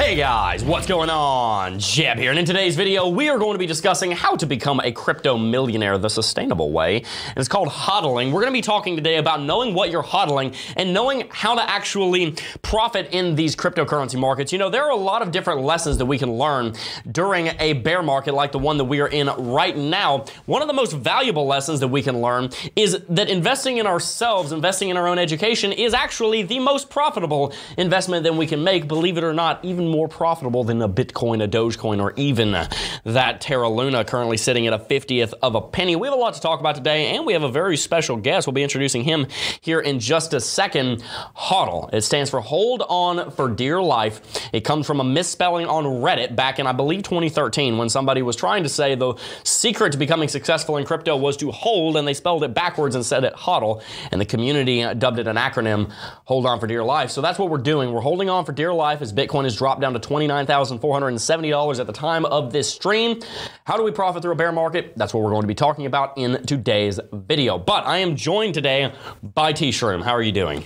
Hey guys, what's going on? Jeb here, and in today's video, we are going to be discussing how to become a crypto millionaire the sustainable way. And it's called hodling. We're going to be talking today about knowing what you're hodling and knowing how to actually profit in these cryptocurrency markets. You know, there are a lot of different lessons that we can learn during a bear market like the one that we are in right now. One of the most valuable lessons that we can learn is that investing in ourselves, investing in our own education, is actually the most profitable investment that we can make, believe it or not, even more profitable than a Bitcoin, a Dogecoin, or even uh, that Terra Luna currently sitting at a 50th of a penny. We have a lot to talk about today, and we have a very special guest. We'll be introducing him here in just a second. HODL. It stands for Hold On for Dear Life. It comes from a misspelling on Reddit back in, I believe, 2013 when somebody was trying to say the secret to becoming successful in crypto was to hold, and they spelled it backwards and said it HODL, and the community uh, dubbed it an acronym, Hold On for Dear Life. So that's what we're doing. We're holding on for dear life as Bitcoin has dropped down to $29,470 at the time of this stream. How do we profit through a bear market? That's what we're going to be talking about in today's video. But I am joined today by T Shroom. How are you doing?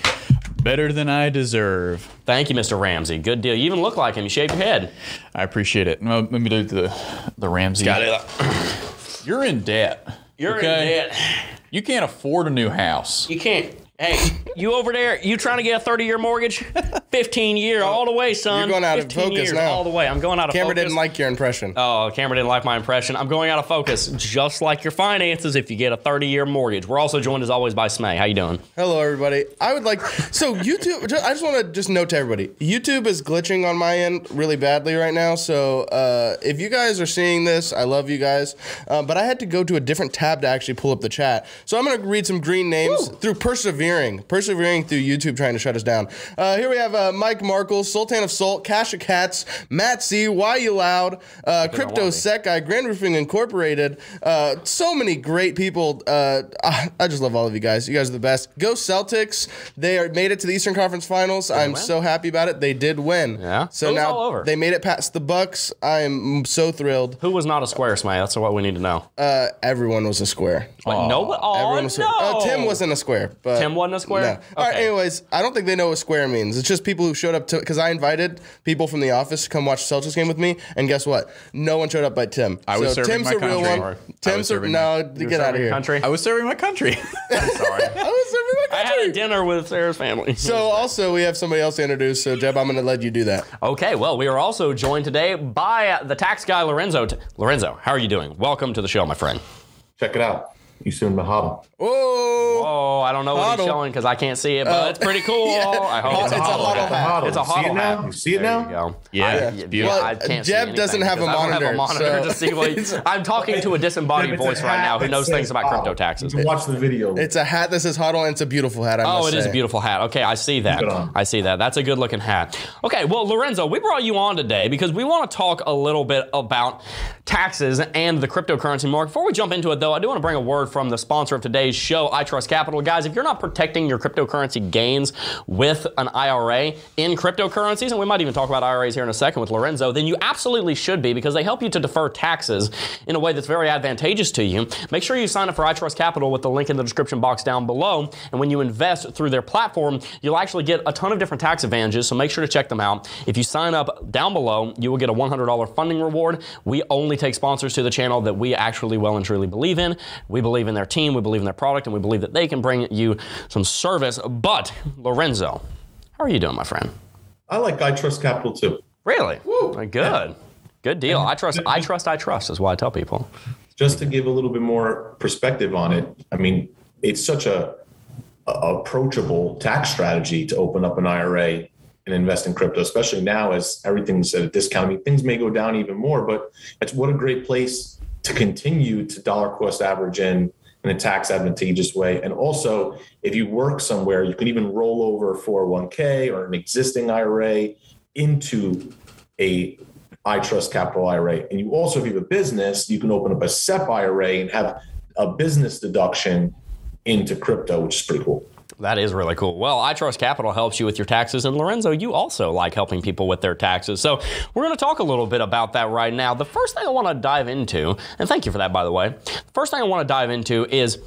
Better than I deserve. Thank you, Mr. Ramsey. Good deal. You even look like him. You shaved your head. I appreciate it. Well, let me do the the Ramsey. Got it. You're in debt. You're okay? in debt. You can't afford a new house. You can't. Hey, you over there, you trying to get a 30 year mortgage? 15 year, all the way, son. You're going out of focus years, now. All the way. I'm going out of Camera focus. didn't like your impression. Oh, camera didn't like my impression. I'm going out of focus, just like your finances if you get a 30 year mortgage. We're also joined as always by Smay. How you doing? Hello, everybody. I would like so YouTube. I just want to just note to everybody: YouTube is glitching on my end really badly right now. So uh, if you guys are seeing this, I love you guys. Um, but I had to go to a different tab to actually pull up the chat. So I'm gonna read some green names through persevering, persevering through YouTube trying to shut us down. Uh, here we have uh, Mike Markle, Sultan of Salt, Cash of Cats, Matt C, Why You Loud, uh, Crypto Sec Guy, Grand Roofing Incorporated. Uh, so many great people. Uh, I I just love all of you guys. You guys are the best. Go Celtics! They are made it to the Eastern Conference Finals. I'm win? so happy about it. They did win. Yeah. So now they made it past the Bucks. I am so thrilled. Who was not a square, Smay? That's what we need to know. Uh, everyone was a square. Wait, no, oh, Everyone was no. square. Uh, Tim wasn't a square. But Tim wasn't a square? No. All right. Anyways, I don't think they know what square means. It's just people who showed up to because I invited people from the office to come watch the Celtics game with me, and guess what? No one showed up but Tim. I was so serving Tim's my the real country. one. I was Tim's the, serving no. You get out of here. Country. I was serving my country. I'm sorry. I was serving my country. I had a dinner with Sarah's family. So also we have somebody else to introduce. So Jeb, I'm going to let you do that. Okay, well, we are also joined today by the tax guy Lorenzo. Lorenzo, how are you doing? Welcome to the show, my friend. Check it out. You soon Mahalo. Whoa. Oh, I don't know what he's showing because I can't see it, but uh, it's pretty cool. I hope It's a huddle hat. It's a You see it now? You see it now? Yeah, I, yeah, beautiful. I can't Jeb see doesn't have a because I don't have a monitor, monitor so- to see what. I'm talking to a disembodied It's a voice right now who knows things about crypto taxes. You can watch the video. It's a hat that says huddle, and it's a beautiful hat. I Oh, must it is say. a beautiful hat. Okay, I see that. Keep it on. I see that. That's a good looking hat. Okay, well, Lorenzo, we brought you on today because we want to talk a little bit about taxes and the cryptocurrency market. Before we jump into it, though, I do want to bring a word from the sponsor of today's show, iTrustCapital. Guys, if you're not protecting your cryptocurrency gains with an IRA in cryptocurrencies, and we might even talk about IRAs here in a second with Lorenzo, then you absolutely should be because they help you to defer taxes in a way that's very advantageous to you. Make sure you sign up for iTrustCapital with the link in the description box down below. And when you invest through their platform, you'll actually get a ton of different tax advantages. So make sure to check them out. If you sign up down below, you will get a $100 funding reward. We only take sponsors to the channel that we actually well and truly believe in. We believe in their team, we believe in their product, and we believe that they can bring you some service. But, Lorenzo, how are you doing, my friend? I like iTrustCapital too. Really? Woo. Good. Good deal. I trust, I trust, I trust is what I tell people. Just to give a little bit more perspective on it, I mean, it's such a, a approachable tax strategy to open up an IRA and invest in crypto, especially now as everything's at a discount. I mean, things may go down even more, but it's what a great place to continue to dollar cost average in in a tax advantageous way. And also, if you work somewhere, you can even roll over a 401k or an existing IRA into a iTrustCapital IRA. And you also, if you have a business, you can open up a SEP IRA and have a business deduction into crypto, which is pretty cool. That is really cool. Well, iTrustCapital helps you with your taxes, and Lorenzo, you also like helping people with their taxes. So we're going to talk a little bit about that right now. The first thing I want to dive into, and thank you for that, by the way. The first thing I want to dive into is,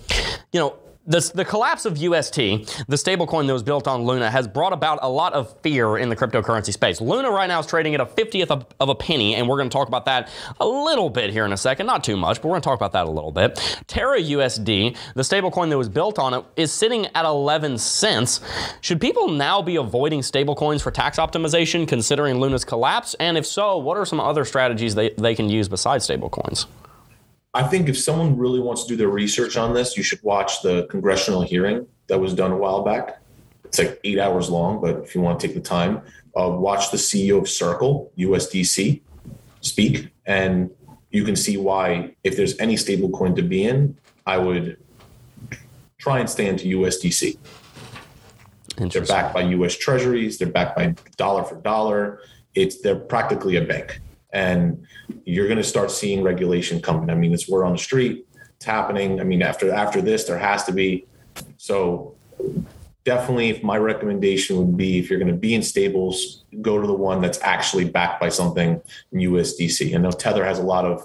you know, the, the collapse of UST, the stablecoin that was built on Luna, has brought about a lot of fear in the cryptocurrency space. Luna right now is trading at a 50th of, of a penny, and we're going to talk about that a little bit here in a second. Not too much, but we're going to talk about that a little bit. Terra USD, the stablecoin that was built on it, is sitting at 11 cents. Should people now be avoiding stablecoins for tax optimization considering Luna's collapse? And if so, what are some other strategies they, they can use besides stablecoins? I think if someone really wants to do their research on this, you should watch the congressional hearing that was done a while back. It's like eight hours long, but if you want to take the time, uh, watch the CEO of Circle, USDC, speak, and you can see why, if there's any stable coin to be in, I would try and stay into USDC. They're backed by US treasuries, they're backed by dollar for dollar. It's they're practically a bank and you're going to start seeing regulation coming. I mean, it's word on the street. It's happening. I mean, after after this, there has to be. So definitely, if my recommendation would be, if you're going to be in stables, go to the one that's actually backed by something in USDC. I know Tether has a lot of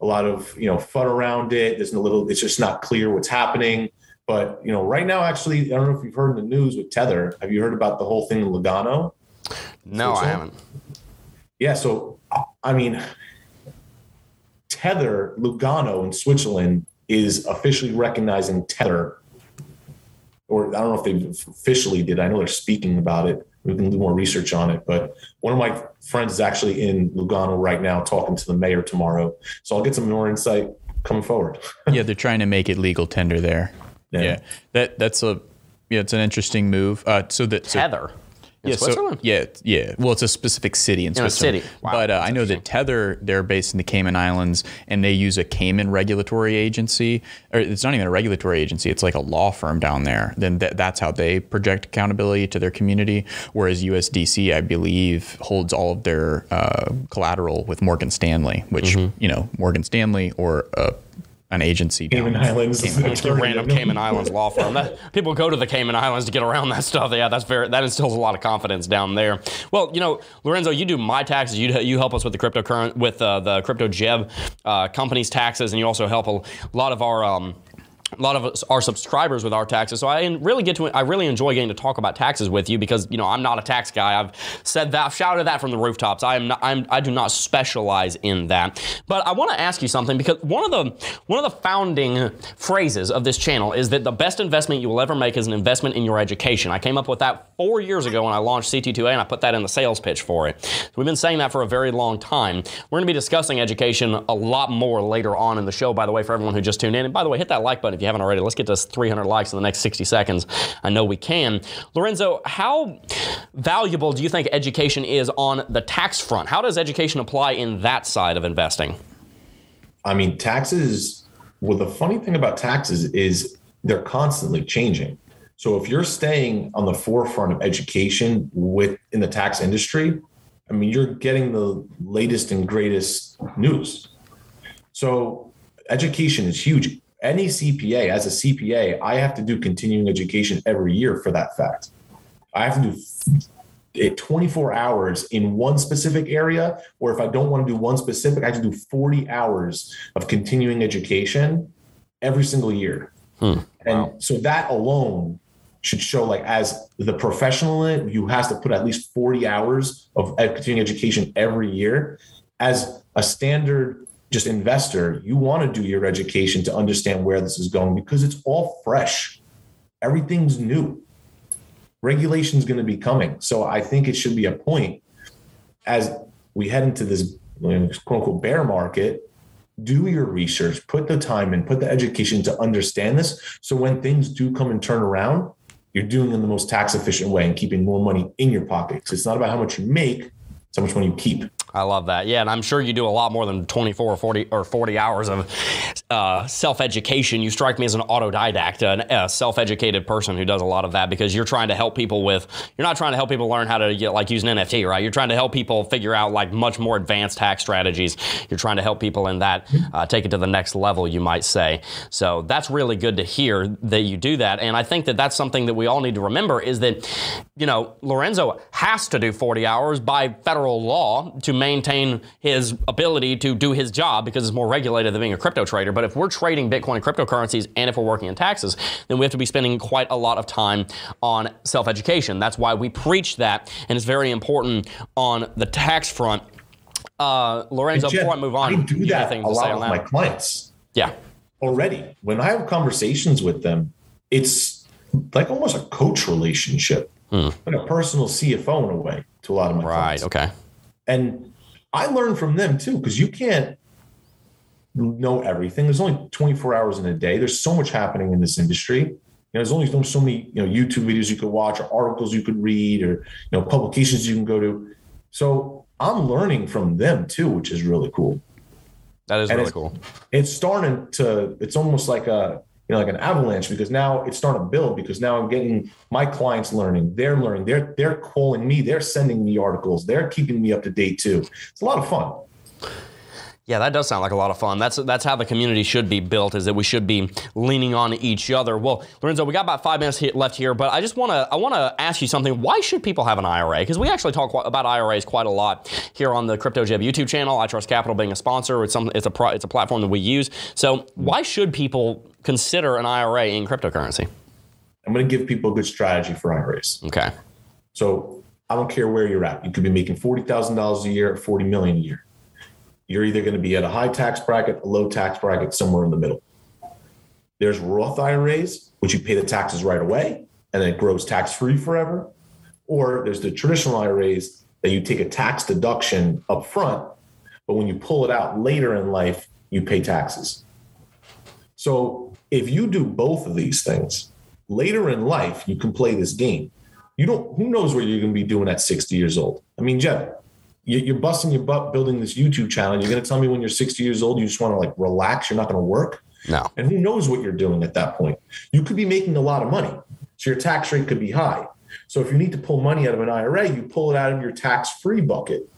a lot of you know FUD around it. There's a little. It's just not clear what's happening. But you know, right now, actually, I don't know if you've heard in the news with Tether. Have you heard about the whole thing in Lugano? No, I haven't. Yeah, so I mean, Tether, Lugano in Switzerland is officially recognizing Tether, or I don't know if they officially did. I know they're speaking about it. We can do more research on it. But one of my friends is actually in Lugano right now talking to the mayor tomorrow. So I'll get some more insight coming forward. yeah, they're trying to make it legal tender there. Yeah, yeah. that that's a yeah, it's an interesting move. Uh, so that so, Tether yeah, Switzerland? So, yeah, yeah. Well, it's a specific city in, in Switzerland. city. Wow, but uh, I know that Tether, they're based in the Cayman Islands, and they use a Cayman regulatory agency. Or it's not even a regulatory agency; it's like a law firm down there. Then th- that's how they project accountability to their community. Whereas USDC, I believe, holds all of their uh, collateral with Morgan Stanley, which mm-hmm. you know Morgan Stanley or a an agency. Cayman Islands. Cayman, random Cayman Islands law firm. That, people go to the Cayman Islands to get around that stuff. Yeah, that's very that instills a lot of confidence down there. Well, you know, Lorenzo, you do my taxes. You you help us with the cryptocurrency with uh, the crypto Jeb uh, company's taxes, and you also help a lot of our. Um, a lot of us are subscribers with our taxes. So I really get to I really enjoy getting to talk about taxes with you because you know I'm not a tax guy. I've said that I've shouted that from the rooftops. I am not, I'm I do not specialize in that. But I want to ask you something because one of the one of the founding phrases of this channel is that the best investment you will ever make is an investment in your education. I came up with that 4 years ago when I launched CT2A and I put that in the sales pitch for it. So we've been saying that for a very long time. We're going to be discussing education a lot more later on in the show by the way for everyone who just tuned in. And by the way, hit that like button you haven't already. Let's get to 300 likes in the next 60 seconds. I know we can. Lorenzo, how valuable do you think education is on the tax front? How does education apply in that side of investing? I mean, taxes, well, the funny thing about taxes is they're constantly changing. So if you're staying on the forefront of education with in the tax industry, I mean, you're getting the latest and greatest news. So education is huge any CPA, as a CPA, I have to do continuing education every year for that fact. I have to do it 24 hours in one specific area, or if I don't want to do one specific, I have to do 40 hours of continuing education every single year. Hmm. And wow. so that alone should show like as the professional in it, you has to put at least 40 hours of continuing education every year. As a standard just investor, you want to do your education to understand where this is going because it's all fresh. Everything's new. Regulation is going to be coming. So I think it should be a point as we head into this quote unquote bear market. Do your research, put the time in, put the education to understand this. So when things do come and turn around, you're doing it in the most tax efficient way and keeping more money in your pockets. It's not about how much you make, it's how much money you keep. I love that. Yeah, and I'm sure you do a lot more than 24 or 40 or 40 hours of uh, self-education. You strike me as an autodidact, a self-educated person who does a lot of that because you're trying to help people with. You're not trying to help people learn how to get, like use an NFT, right? You're trying to help people figure out like much more advanced hack strategies. You're trying to help people in that uh, take it to the next level, you might say. So that's really good to hear that you do that, and I think that that's something that we all need to remember is that, you know, Lorenzo has to do 40 hours by federal law to maintain his ability to do his job because it's more regulated than being a crypto trader. But if we're trading Bitcoin and cryptocurrencies and if we're working in taxes, then we have to be spending quite a lot of time on self education. That's why we preach that, and it's very important on the tax front. Uh, Lorenzo, Jeff, before I move on, I do that a lot with my clients Yeah. already. When I have conversations with them, it's like almost a coach relationship, like a personal CFO in a way to a lot of my Hmm. Right. clients. Okay. And I learn from them too, because you can't know everything. There's only 24 hours in a day. There's so much happening in this industry. You know, there's only so many, you know, YouTube videos you could watch or articles you could read or, you know, publications you can go to. So I'm learning from them too, which is really cool. That is And really it's- cool. It's starting to, it's almost like a, know, like an avalanche because now it's starting to build because now I'm getting my clients learning, they're learning, they're, they're calling me, they're sending me articles, they're keeping me up to date too. It's a lot of fun. Yeah, that does sound like a lot of fun. That's that's how the community should be built. Is that we should be leaning on each other. Well, Lorenzo, we got about five minutes left here, but I just want to I want to ask you something. Why should people have an IRA? Because we actually talk about IRAs quite a lot here on the Crypto Jeb YouTube channel. iTrustCapital being a sponsor. It's some it's a pro, it's a platform that we use. So why should people consider an IRA in cryptocurrency? I'm going to give people a good strategy for IRAs. Okay. So I don't care where you're at. You could be making $40,000 a year or 40 million a year. You're either going to be at a high tax bracket, a low tax bracket, somewhere in the middle. There's Roth IRAs, which you pay the taxes right away and then it grows tax free forever. Or there's the traditional IRAs that you take a tax deduction up front, but when you pull it out later in life, you pay taxes. So if you do both of these things, later in life, you can play this game. You don't, who knows what you're going to be doing at 60 years old? I mean, Jeff, you're busting your butt building this YouTube channel. You're going to tell me when you're 60 years old, you just want to like relax, you're not going to work. No. And who knows what you're doing at that point? You could be making a lot of money. So your tax rate could be high. So if you need to pull money out of an IRA, you pull it out of your tax free bucket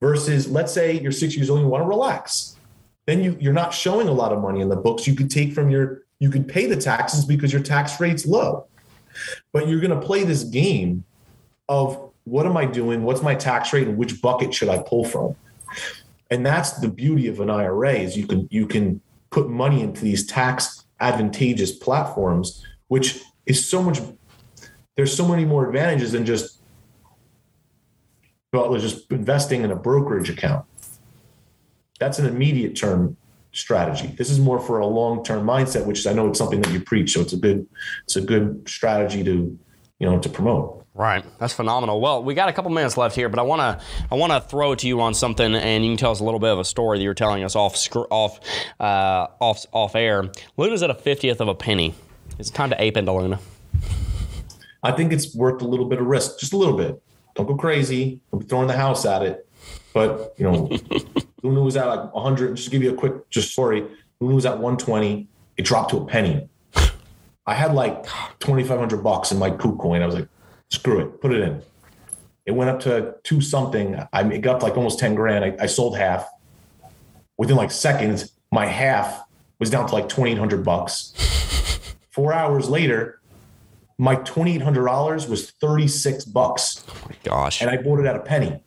versus let's say you're six years old you want to relax. Then you, you're not showing a lot of money in the books. You could take from your, you could pay the taxes because your tax rate's low. But you're going to play this game of what am I doing? What's my tax rate and which bucket should I pull from? And that's the beauty of an IRA is you can you can put money into these tax advantageous platforms, which is so much there's so many more advantages than just well, just investing in a brokerage account. That's an immediate term strategy. This is more for a long-term mindset, which I know it's something that you preach. So it's a good, it's a good strategy to, you know, to promote. Right, that's phenomenal. Well, we got a couple minutes left here, but I want to I want to throw it to you on something, and you can tell us a little bit of a story that you're telling us off scr- off uh, off off air. Luna's at a fiftieth of a penny. It's time to ape into Luna. I think it's worth a little bit of risk, just a little bit. Don't go crazy. Don't be throwing the house at it. But you know, Luna was at like 100. Just to give you a quick just story. Luna was at 120. It dropped to a penny. I had like 2,500 bucks in my KuCoin. I was like, screw it, put it in. It went up to two something. I it got up to like almost 10 grand. I, I sold half. Within like seconds, my half was down to like 2,800 bucks. Four hours later, my $2,800 was 36 bucks Oh my Gosh, and I bought it at a penny.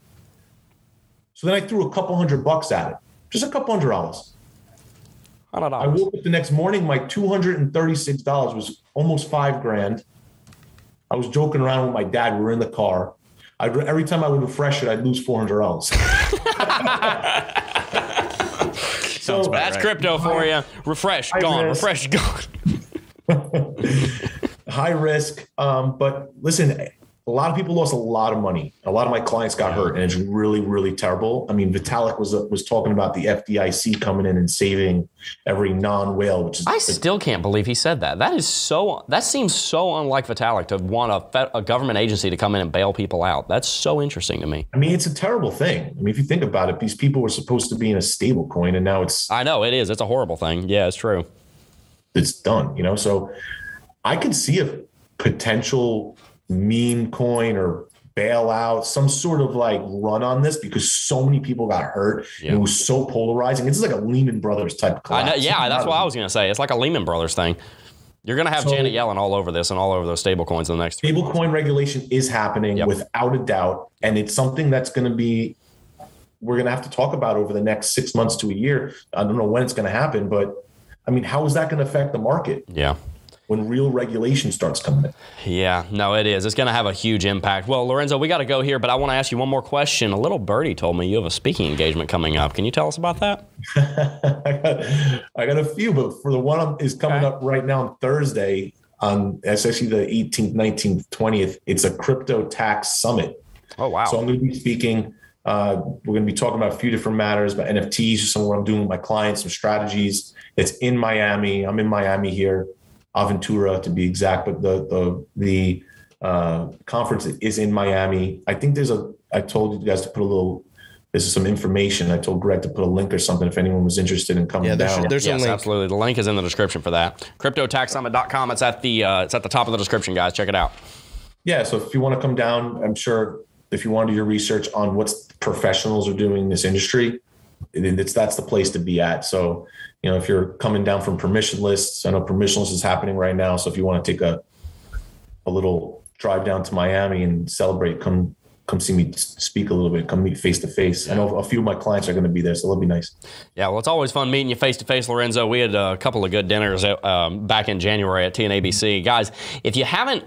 So then I threw a couple hundred bucks at it, just a couple hundred dollars. I don't know. I woke up the next morning, my $236 was almost five grand. I was joking around with my dad. We were in the car. I, every time I would refresh it, I'd lose $400. so about That's right. crypto for you. Refresh, gone. risk. Refresh, gone. high risk. Um, but listen, a lot of people lost a lot of money. A lot of my clients got hurt, and it's really, really terrible. I mean, Vitalik was was talking about the FDIC coming in and saving every non-whale, which is I still can't believe he said that. That is so. That seems so unlike Vitalik to want a, a government agency to come in and bail people out. That's so interesting to me. I mean, it's a terrible thing. I mean, if you think about it, these people were supposed to be in a stable coin, and now it's I know it is. It's a horrible thing. Yeah, it's true. it's done. You know, so I could see a potential meme coin or bailout, some sort of like run on this because so many people got hurt. Yeah. It was so polarizing. It's like a Lehman Brothers type I collapse. know, yeah, that's what I was gonna say. It's like a Lehman Brothers thing. You're gonna have So- Janet Yellen all over this and all over those stable coins in the next. Stable coin regulation is happening Yep. without a doubt, and it's something that's going to be we're going to have to talk about over the next six months to a year. I don't know when it's going to happen, but I mean, how is that going to affect the market Yeah. When real regulation starts coming in? Yeah, no, it is. It's going to have a huge impact. Well, Lorenzo, we got to go here, but I want to ask you one more question. A little birdie told me you have a speaking engagement coming up. Can you tell us about that? I got, I got a few, but for the one is coming Okay. up right now on Thursday, on it's actually the 18th, 19th, 20th. It's a crypto tax summit. Oh, wow. So I'm going to be speaking. Uh, we're going to be talking about a few different matters, about NFTs, some of what I'm doing with my clients, some strategies. It's in Miami. I'm in Miami here, Aventura to be exact, but the the the uh, conference is in Miami. I think there's a. I told you guys to put a little. This is some information. I told Greg to put a link or something if anyone was interested in coming Yeah, there's, down. there's a link. absolutely. The link is in the description for that. CryptoTaxSummit.com. It's at the uh, it's at the top of the description, guys. Check it out. Yeah, so if you want to come down, I'm sure if you want to do your research on what professionals are doing in this industry, it- it's that's the place to be at. So, you know, if you're coming down from Permissionless, I know Permissionless is happening right now. So if you want to take a a little drive down to Miami and celebrate, come come see me speak a little bit, come meet face to face. I know a few of my clients are going to be there, so it'll be nice. Yeah, well, it's always fun meeting you face to face, Lorenzo. We had a couple of good dinners uh, um, back in January at TNABC, guys. If you haven't,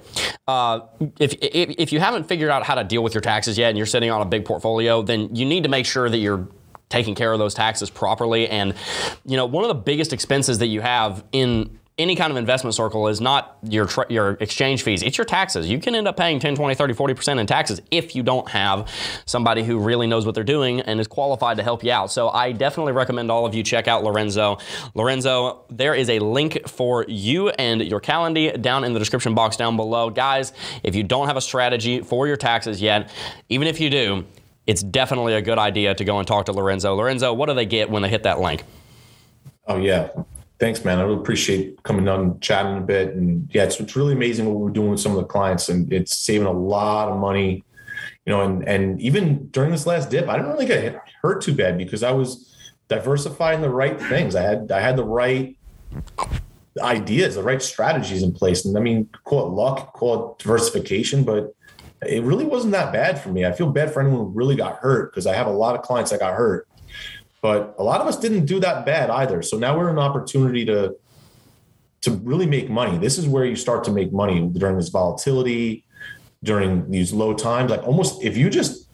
uh, if, if if you haven't figured out how to deal with your taxes yet, and you're sitting on a big portfolio, then you need to make sure that you're taking care of those taxes properly. And you know, one of the biggest expenses that you have in any kind of investment circle is not your tr- your exchange fees. It's your taxes. You can end up paying 10 20 30 40% in taxes if you don't have somebody who really knows what they're doing and is qualified to help you out. So i definitely recommend all of you check out lorenzo. Lorenzo there is a link for you and your calendar down in the description box down below. Guys if you don't have a strategy for your taxes yet even if you do it's definitely a good idea to go and talk to lorenzo lorenzo what do they get when they hit that link Oh yeah. Thanks, man. I really appreciate coming on chatting a bit. And yeah, it's, it's really amazing what we're doing with some of the clients and it's saving a lot of money, you know, and, and even during this last dip, I didn't really get hurt too bad because I was diversifying the right things. I had, I had the right ideas, the right strategies in place. And I mean, call it luck, call it diversification, but it really wasn't that bad for me. I feel bad for anyone who really got hurt because I have a lot of clients that got hurt but a lot of us didn't do that bad either. So now we're an opportunity to to really make money. This is where you start to make money during this volatility, during these low times. Like almost if you just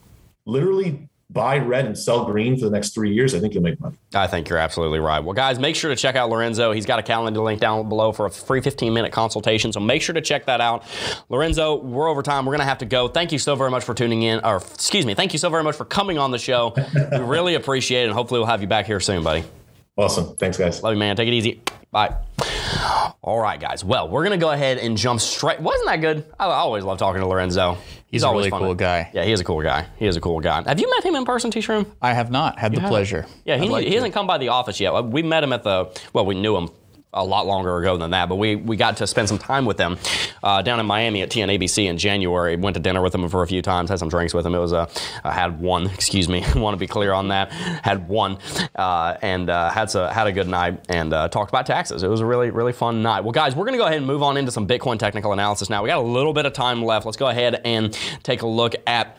literally buy red and sell green for the next three years, I think you'll make money. I think you're absolutely right. Well, guys, make sure to check out Lorenzo. He's got a calendar link down below for a free 15 minute consultation. So make sure to check that out. Lorenzo, we're over time. We're going to have to go. Thank you so very much for tuning in, or excuse me, thank you so very much for coming on the show. we really appreciate it, and hopefully we'll have you back here soon, buddy. Awesome. Thanks, guys. Love you, man. Take it easy. Bye. All right, guys. Well, we're going to go ahead and jump straight. Wasn't that good? I always love talking to Lorenzo. He's a always really cool to- guy. Yeah, he is a cool guy. He is a cool guy. Have you met him in person, T Shroom? I have not had the pleasure. Yeah, he, like he hasn't come by the office yet. We met him at the, well, we knew him a lot longer ago than that, but we, we got to spend some time with them uh, down in Miami at TNABC in January. Went to dinner with them for a few times, had some drinks with them. It was a, I had one, excuse me, want to be clear on that. Had one, uh, and uh, had, a, had a good night and uh, talked about taxes. It was a really, really fun night. Well, guys, we're going to go ahead and move on into some Bitcoin technical analysis now. We got a little bit of time left. Let's go ahead and take a look at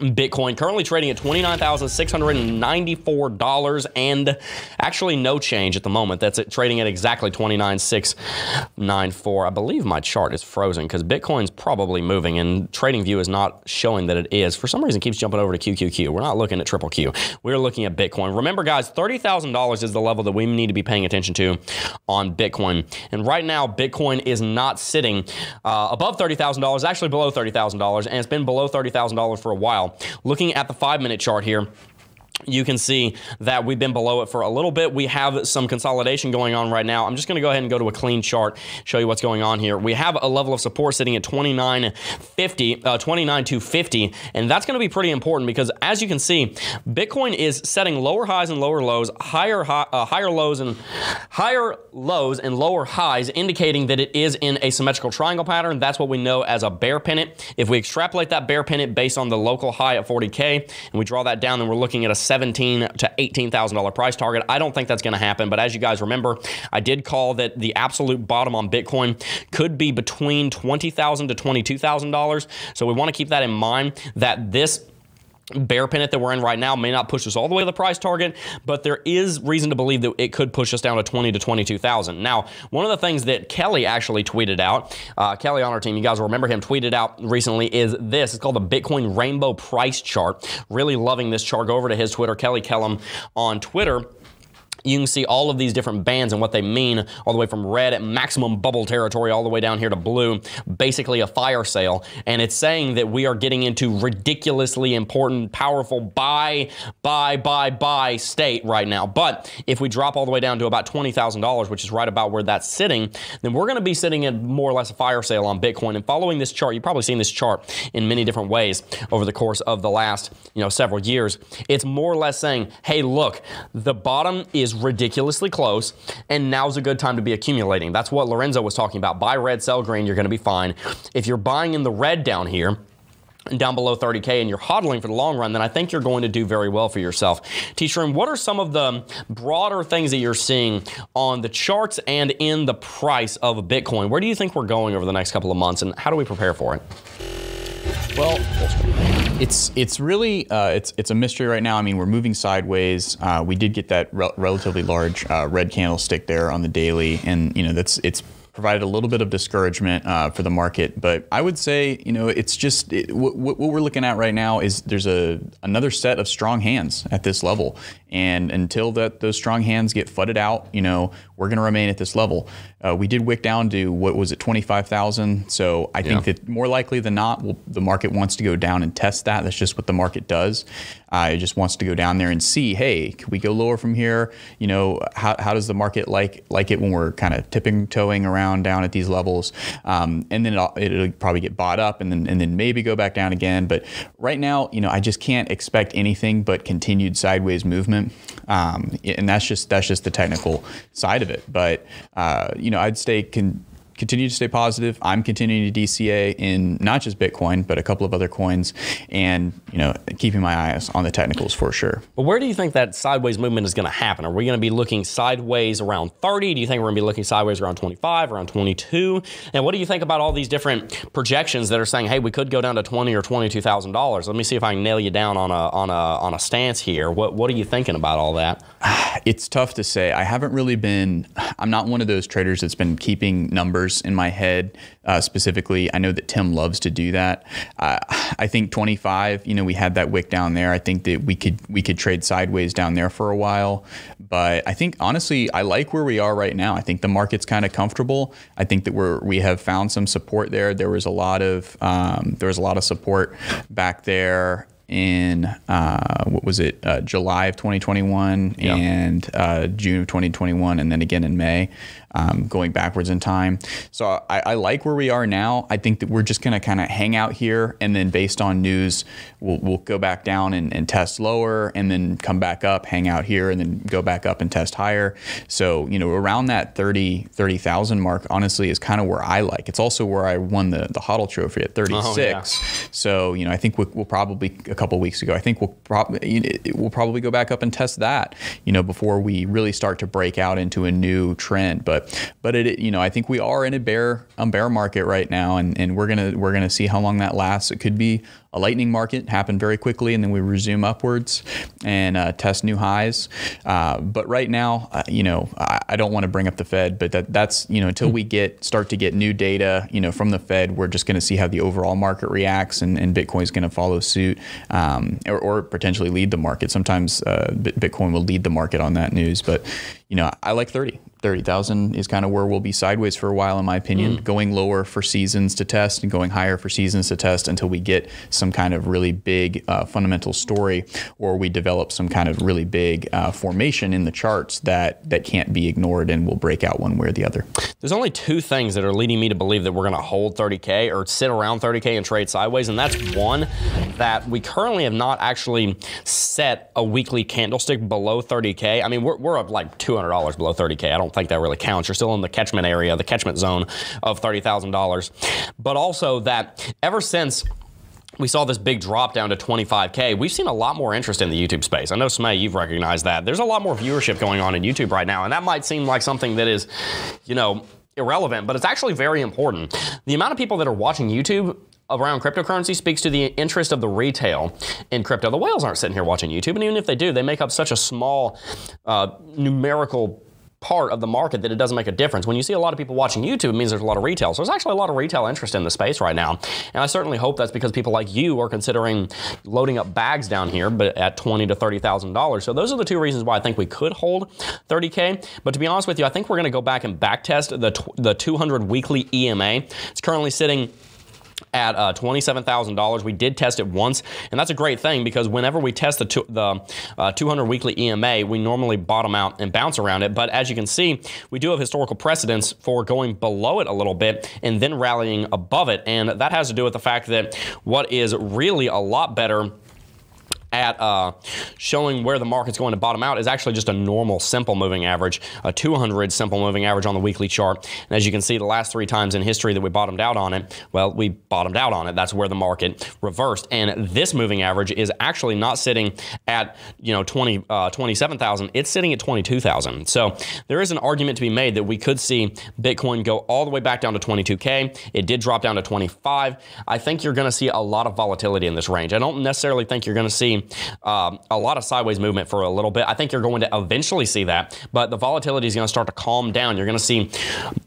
Bitcoin currently trading at $29,694 and actually no change at the moment. That's it, trading at exactly 29,694. I believe my chart is frozen because Bitcoin's probably moving and TradingView is not showing that it is. For some reason, keeps jumping over to QQQ. We're not looking at triple Q. We're looking at Bitcoin. Remember, guys, $30,000 is the level that we need to be paying attention to on Bitcoin. And right now, Bitcoin is not sitting uh, above $30,000, actually below $30,000, and it's been below $30,000 for a while. Looking at the five minute chart here, you can see that we've been below it for a little bit. We have some consolidation going on right now. I'm just going to go ahead and go to a clean chart, show you what's going on here. We have a level of support sitting at 2950, uh, 29,250, and that's going to be pretty important because as you can see, Bitcoin is setting lower highs and lower lows, higher high, uh, higher lows and higher lows and lower highs, indicating that it is in a symmetrical triangle pattern. That's what we know as a bear pennant. If we extrapolate that bear pennant based on the local high at 40k and we draw that down, then we're looking at a seventeen to eighteen thousand dollar price target. I don't think that's going to happen, but as you guys remember, I did call that the absolute bottom on Bitcoin could be between twenty thousand to twenty two thousand dollars. So we want to keep that in mind. That this bear pennant that we're in right now may not push us all the way to the price target, but there is reason to believe that it could push us down to 20 to 22,000. Now, one of the things that Kelly actually tweeted out, uh, Kelly on our team, you guys will remember him tweeted out recently, is this. It's called the Bitcoin Rainbow Price Chart. Really loving this chart. Go over to his Twitter, Kelly Kellum on Twitter you can see all of these different bands and what they mean, all the way from red at maximum bubble territory, all the way down here to blue, basically a fire sale. And it's saying that we are getting into ridiculously important, powerful buy, buy, buy, buy state right now. But if we drop all the way down to about $20,000, which is right about where that's sitting, then we're going to be sitting at more or less a fire sale on Bitcoin. And following this chart, you've probably seen this chart in many different ways over the course of the last, you know, several years. It's more or less saying, hey, look, the bottom is is ridiculously close, and now's a good time to be accumulating. That's what Lorenzo was talking about. Buy red, sell green, you're going to be fine. If you're buying in the red down here, down below 30K and you're hodling for the long run, then I think you're going to do very well for yourself. Teacher, what are some of the broader things that you're seeing on the charts and in the price of Bitcoin? Where do you think we're going over the next couple of months and how do we prepare for it? Well, it's it's really uh, it's it's a mystery right now. I mean, we're moving sideways. Uh, we did get that re- relatively large uh, red candlestick there on the daily, and you know that's it's provided a little bit of discouragement uh, for the market. But I would say, you know, it's just it, what, what, we're looking at right now is there's a another set of strong hands at this level, and until that those strong hands get fudded out, you know, we're going to remain at this level. Uh, we did wick down to what was it, 25,000. So I think that more likely than not, we'll, the market wants to go down and test that. That's just what the market does. Uh, it just wants to go down there and see, hey, can we go lower from here? You know, how, how does the market like like it when we're kind of tipping toeing around down at these levels? Um, and then it'll, it'll, probably get bought up and then and then maybe go back down again. But right now, you know, I just can't expect anything but continued sideways movement. Um, and that's just that's just the technical side of it. But uh, you know, I'd stay con- continue to stay positive. I'm continuing to DCA in not just Bitcoin, but a couple of other coins, and you know, keeping my eyes on the technicals for sure. But where do you think that sideways movement is going to happen? Are we going to be looking sideways around 30? Do you think we're going to be looking sideways around 25, around 22? And what do you think about all these different projections that are saying, hey, we could go down to 20 or 22 thousand dollars? Let me see if I can nail you down on a on a on a stance here. What what are you thinking about all that? It's tough to say. I haven't really been. I'm not one of those traders that's been keeping numbers numbers in my head uh, specifically. I know that Tim loves to do that. Uh, I think 25. You know, we had that wick down there. I think that we could we could trade sideways down there for a while. But I think honestly, I like where we are right now. I think the market's kind of comfortable. I think that we're we have found some support there. There was a lot of um, there was a lot of support back there in uh, what was it uh, July of 2021 yeah. and uh, June of 2021 and then again in May um, going backwards in time. So I, I, like where we are now. I think that we're just going to kind of hang out here, and then based on news, we'll, we'll go back down and, and, test lower, and then come back up, hang out here, and then go back up and test higher. So you know, around that 30 30,000 mark, honestly, is kind of where I like. It's also where I won the the HODL Trophy at 36. Oh, yeah. So you know, I think we'll, we'll, probably a couple weeks ago. I think we'll probably we'll probably go back up and test that. You know, before we really start to break out into a new trend, but But but it you know I think we are in a bear a bear market right now, and, and we're gonna we're gonna see how long that lasts. It could be a lightning market, happen very quickly, and then we resume upwards and uh, test new highs. Uh, but right now, uh, you know, I, I don't want to bring up the Fed, but that that's you know until we get start to get new data, you know, from the Fed, we're just going to see how the overall market reacts, and, and Bitcoin's going to follow suit, um, or, or potentially lead the market. Sometimes uh, Bitcoin will lead the market on that news, but you know, I like 30. 30,000 is kind of where we'll be sideways for a while, in my opinion, mm. going lower for seasons to test and going higher for seasons to test until we get some kind of really big uh, fundamental story or we develop some kind of really big uh, formation in the charts that, that can't be ignored and will break out one way or the other. There's only two things that are leading me to believe that we're going to hold 30K or sit around 30K and trade sideways, and that's one, that we currently have not actually set a weekly candlestick below 30K. I mean, we're, we're up like $200 below 30K. I don't don't think that really counts. You're still in the catchment area, the catchment zone of $30,000. But also that ever since we saw this big drop down to 25K. We've seen a lot more interest in the YouTube space. I know, Smay, you've recognized that. There's a lot more viewership going on in YouTube right now, and that might seem like something that is, you know, irrelevant, but it's actually very important. The amount of people that are watching YouTube around cryptocurrency speaks to the interest of the retail in crypto. The whales aren't sitting here watching YouTube, and even if they do, they make up such a small uh, numerical part of the market that it doesn't make a difference. When you see a lot of people watching YouTube, it means there's a lot of retail. So there's actually a lot of retail interest in the space right now. And I certainly hope that's because people like you are considering loading up bags down here, but at twenty to thirty thousand dollars. So those are the two reasons why I think we could hold 30k. But to be honest with you, I think we're going to go back and backtest the the 200 weekly EMA. It's currently sitting at uh, $27,000. We did test it once, and that's a great thing because whenever we test the, two, the uh, 200 weekly EMA, we normally bottom out and bounce around it. But as you can see, we do have historical precedence for going below it a little bit and then rallying above it. And that has to do with the fact that what is really a lot better at uh, showing where the market's going to bottom out is actually just a normal simple moving average, a 200 simple moving average on the weekly chart. And as you can see, the last three times in history that we bottomed out on it, well, we bottomed out on it. That's where the market reversed. And this moving average is actually not sitting at you know 20 uh, 27,000. It's sitting at 22,000. So there is an argument to be made that we could see Bitcoin go all the way back down to 22k. It did drop down to 25. I think you're going to see a lot of volatility in this range. I don't necessarily think you're going to see um, a lot of sideways movement for a little bit. I think you're going to eventually see that, but the volatility is going to start to calm down. You're going to see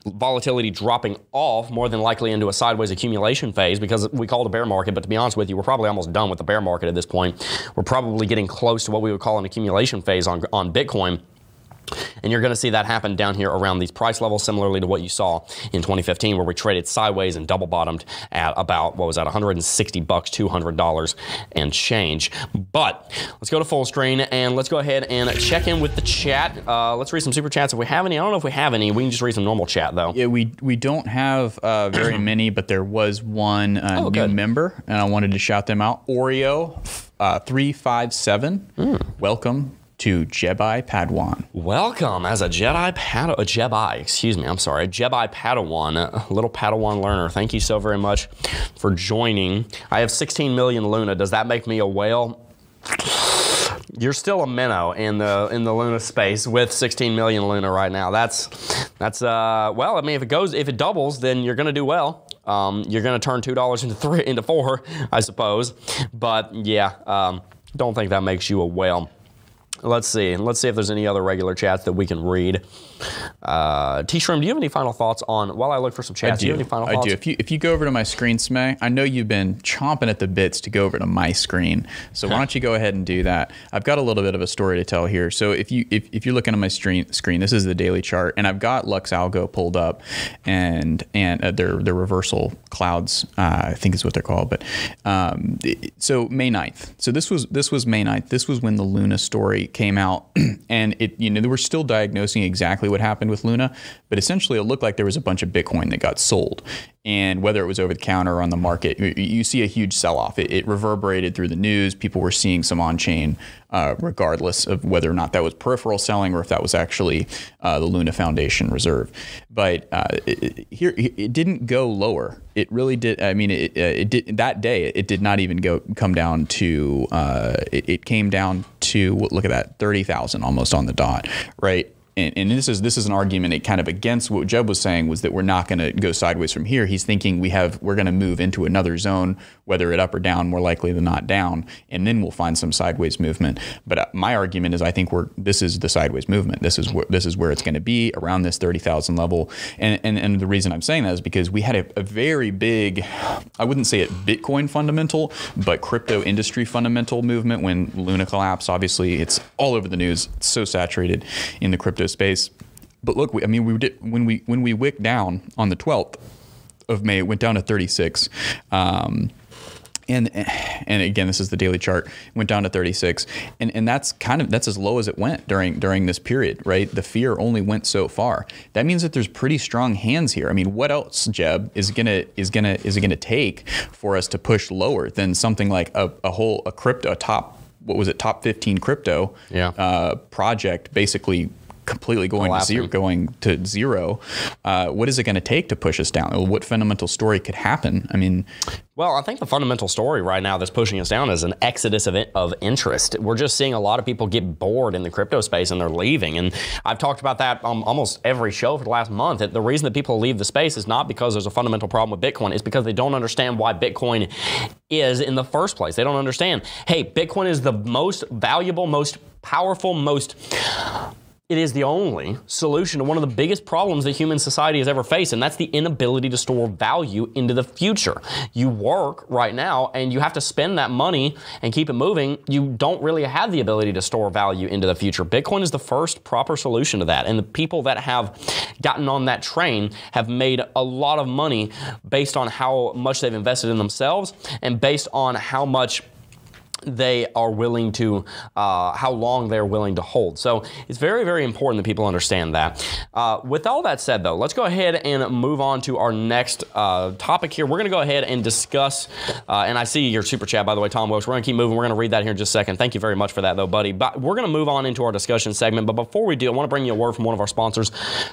volatility dropping off more than likely into a sideways accumulation phase because we call it a bear market. But to be honest with you, we're probably almost done with the bear market at this point. We're probably getting close to what we would call an accumulation phase on, on Bitcoin. And you're going to see that happen down here around these price levels, similarly to what you saw in 2015, where we traded sideways and double bottomed at about, what was that, 160 bucks, $200 and change. But let's go to full screen and let's go ahead and check in with the chat. Uh, let's read some super chats if we have any. I don't know if we have any. We can just read some normal chat, though. Yeah, we, we don't have uh, very many, but there was one uh, oh, new good. member, and I wanted to shout them out. Oreo. Uh, 357. Mm. Welcome to Jedi Padawan. Welcome as a Jedi Padawan, a Jedi, excuse me, I'm sorry, a Jedi Padawan, a little Padawan learner. Thank you so very much for joining. I have 16 million Luna. Does that make me a whale? You're still a minnow in the in the Luna space with 16 million Luna right now. That's that's uh well, I mean if it goes if it doubles, then you're gonna do well. Um, you're gonna turn two dollars into three into four, I suppose. But yeah, um, don't think that makes you a whale. Let's see. Let's see if there's any other regular chats that we can read. Uh, T Shroom, do you have any final thoughts on? While I look for some chats, I do. do you have any final thoughts? I do. If you if you go over to my screen, Smay, I know you've been chomping at the bits to go over to my screen. So why don't you go ahead and do that? I've got a little bit of a story to tell here. So if you if, if you're looking at my screen screen, this is the daily chart, and I've got LuxAlgo pulled up, and and uh, their their reversal clouds, uh, I think is what they're called. But um, so May 9th. So this was this was May 9th. This was when the Luna story came out, and it you know they were still diagnosing exactly what happened with Luna, but essentially it looked like there was a bunch of Bitcoin that got sold. And whether it was over the counter or on the market, you see a huge sell off. It, it, reverberated through the news. People were seeing some on chain, uh, regardless of whether or not that was peripheral selling or if that was actually uh, the Luna Foundation reserve. But uh, it, here, it didn't go lower. It really did. I mean, it, uh, it did that day. It did not even go come down to. Uh, it, it came down to look at that thirty thousand almost on the dot, right? And, and this is this is an argument it kind of against what Jeb was saying was that we're not going to go sideways from here. He's thinking we have we're going to move into another zone, whether it up or down, more likely than not down, and then we'll find some sideways movement. But uh, my argument is I think we're this is the sideways movement. This is where this is where it's going to be around this thirty thousand level. And, and and the reason I'm saying that is because we had a, a very big, I wouldn't say it Bitcoin fundamental, but crypto industry fundamental movement when Luna collapsed. Obviously, it's all over the news. It's so saturated in the crypto space. But look, we, I mean, we did when we when we wicked down on the 12th of May, it went down to 36. Um, and and again, this is the daily chart. Went down to 36, and and that's kind of that's as low as it went during during this period, right? The fear only went so far. That means that there's pretty strong hands here. I mean, what else, Jeb, is gonna is gonna is it gonna take for us to push lower than something like a, a whole a crypto a top what was it top 15 crypto Yeah. uh, project basically completely going Collapsing. to zero going to zero uh, what is it going to take to push us down what fundamental story could happen i mean Well, I think the fundamental story right now that's pushing us down is an exodus of, of interest. We're just seeing a lot of people get bored in the crypto space and they're leaving. And I've talked about that um, almost every show for the last month. That the reason that people leave the space is not because there's a fundamental problem with Bitcoin, it's because they don't understand why Bitcoin is in the first place. They don't understand, hey, Bitcoin is the most valuable, most powerful, most it is the only solution to one of the biggest problems that human society has ever faced, and that's the inability to store value into the future. You work right now and you have to spend that money and keep it moving. You don't really have the ability to store value into the future. Bitcoin is the first proper solution to that, and the people that have gotten on that train have made a lot of money based on how much they've invested in themselves and based on how much they are willing to, uh, how long they're willing to hold. So it's very, very important that people understand that. Uh, with all that said, though, let's go ahead and move on to our next uh, topic here. We're going to go ahead and discuss, uh, and I see your super chat, by the way, Tom Welsh. We're going to keep moving. We're going to read that here in just a second. Thank you very much for that, though, buddy. But we're going to move on into our discussion segment. But before we do, I want to bring you a word from one of our sponsors,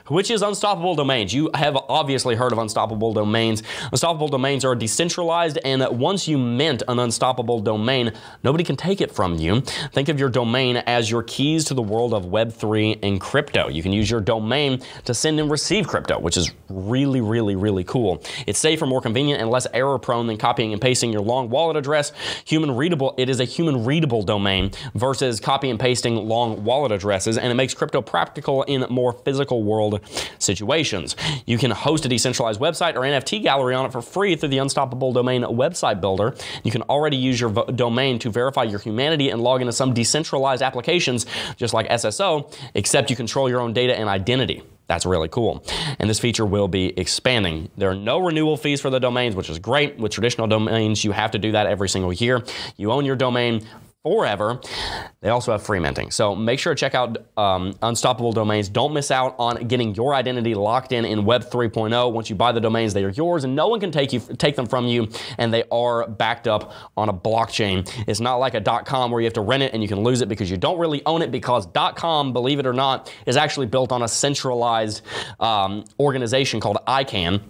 which is Unstoppable Domains. You have obviously heard of Unstoppable Domains. Unstoppable Domains are decentralized, and once you mint an unstoppable domain, Nobody can take it from you. Think of your domain as your keys to the world of Web3 and crypto. You can use your domain to send and receive crypto, which is really, really, really cool. It's safer, more convenient, and less error prone than copying and pasting your long wallet address. Human readable, it is a human readable domain versus copy and pasting long wallet addresses, and it makes crypto practical in more physical world situations. You can host a decentralized website or NFT gallery on it for free through the Unstoppable Domain website builder. You can already use your domain verify your humanity and log into some decentralized applications, just like SSO, except you control your own data and identity. That's really cool. And this feature will be expanding. There are no renewal fees for the domains, which is great. With traditional domains, you have to do that every single year. You own your domain forever. They also have free minting. So make sure to check out um, Unstoppable Domains. Don't miss out on getting your identity locked in in Web 3.0. Once you buy the domains, they are yours, and no one can take you take them from you. And they are backed up on a blockchain. It's not like a .com where you have to rent it and you can lose it because you don't really own it. Because .com, believe it or not, is actually built on a centralized um, organization called ICANN.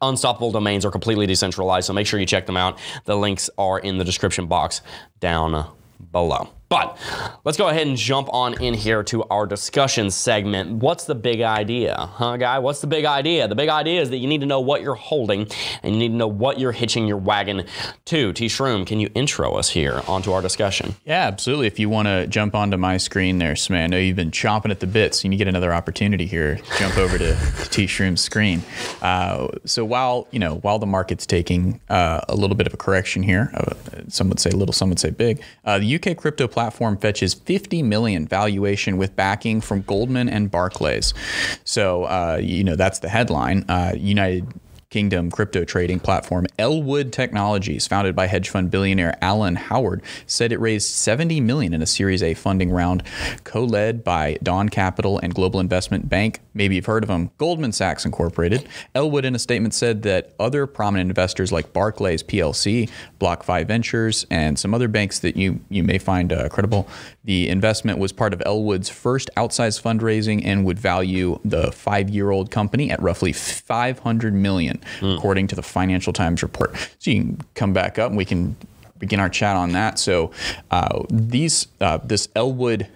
Unstoppable domains are completely decentralized, so make sure you check them out. The links are in the description box down below. But let's go ahead and jump on in here to our discussion segment. What's the big idea, huh, guy? What's the big idea? The big idea is that you need to know what you're holding and you need to know what you're hitching your wagon to. T Shroom, can you intro us here onto our discussion? Yeah, absolutely. If you want to jump onto my screen there, Smay, I know you've been chomping at the bits. You get another opportunity here. Jump over to, to T Shroom's screen. Uh, so while you know while the market's taking uh, a little bit of a correction here, uh, some would say little, some would say big. Uh, the UK crypto platform fetches 50 million valuation with backing from Goldman and Barclays. So uh, you know that's the headline. Uh, United Kingdom crypto trading platform Elwood Technologies, founded by hedge fund billionaire Alan Howard, said it raised 70 million in a Series A funding round, co-led by Dawn Capital and global investment bank. Maybe you've heard of them, Goldman Sachs Incorporated. Elwood, in a statement, said that other prominent investors like Barclays PLC, BlockFi Ventures, and some other banks that you you may find uh, credible. The investment was part of Elwood's first outsized fundraising and would value the five-year-old company at roughly 500 million, according to the Financial Times report. So you can come back up and we can begin our chat on that. So uh, these uh, this Elwood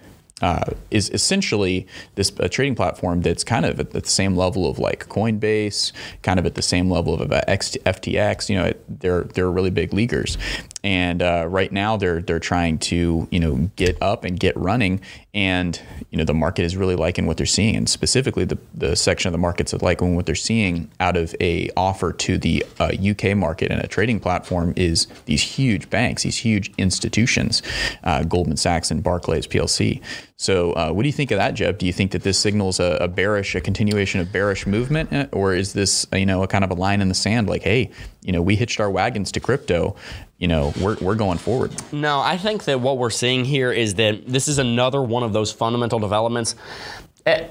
uh, is essentially this uh, trading platform that's kind of at the same level of like Coinbase, kind of at the same level of uh, FTX. You know, they're they're really big leaguers, and uh, right now they're they're trying to you know get up and get running, and you know the market is really liking what they're seeing, and specifically the the section of the markets that liking what they're seeing out of a offer to the UK uh, market and a trading platform is these huge banks, these huge institutions, uh, Goldman Sachs and Barclays PLC. So, uh, what do you think of that, Jeb? Do you think that this signals a, a, bearish, a continuation of bearish movement, uh, or is this, you know, a kind of a line in the sand, like, hey, you know, we hitched our wagons to crypto, you know, we're we're going forward? No, I think that what we're seeing here is that this is another one of those fundamental developments. Eh,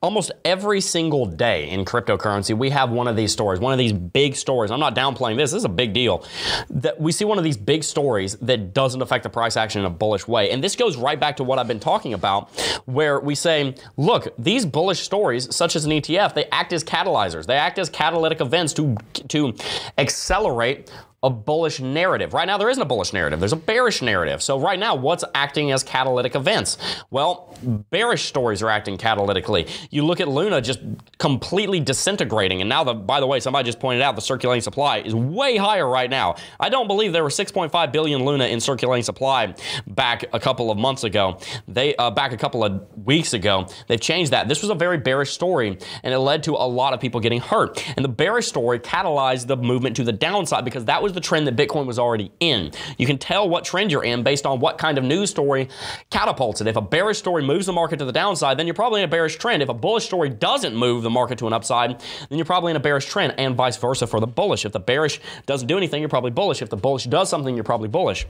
almost every single day in cryptocurrency, we have one of these stories, one of these big stories. I'm not downplaying this. This is a big deal. That we see one of these big stories that doesn't affect the price action in a bullish way. And this goes right back to what I've been talking about, where we say, look, these bullish stories, such as an ETF, they act as catalyzers. They act as catalytic events to to accelerate a bullish narrative. Right now, there isn't a bullish narrative, there's a bearish narrative. So, right now, what's acting as catalytic events? Well, bearish stories are acting catalytically. You look at Luna just completely disintegrating, and now, the, by the way, somebody just pointed out the circulating supply is way higher right now. I don't believe there were 6.5 billion Luna in circulating supply back a couple of months ago. They uh, back a couple of weeks ago. They've changed that. This was a very bearish story, and it led to a lot of people getting hurt. And the bearish story catalyzed the movement to the downside because that was the trend that Bitcoin was already in. You can tell what trend you're in based on what kind of news story catapults it. If a bearish story moves the market to the downside, then you're probably in a bearish trend. If a bullish story doesn't move the market to an upside, then you're probably in a bearish trend, and vice versa for the bullish. If the bearish doesn't do anything, you're probably bullish. If the bullish does something, you're probably bullish.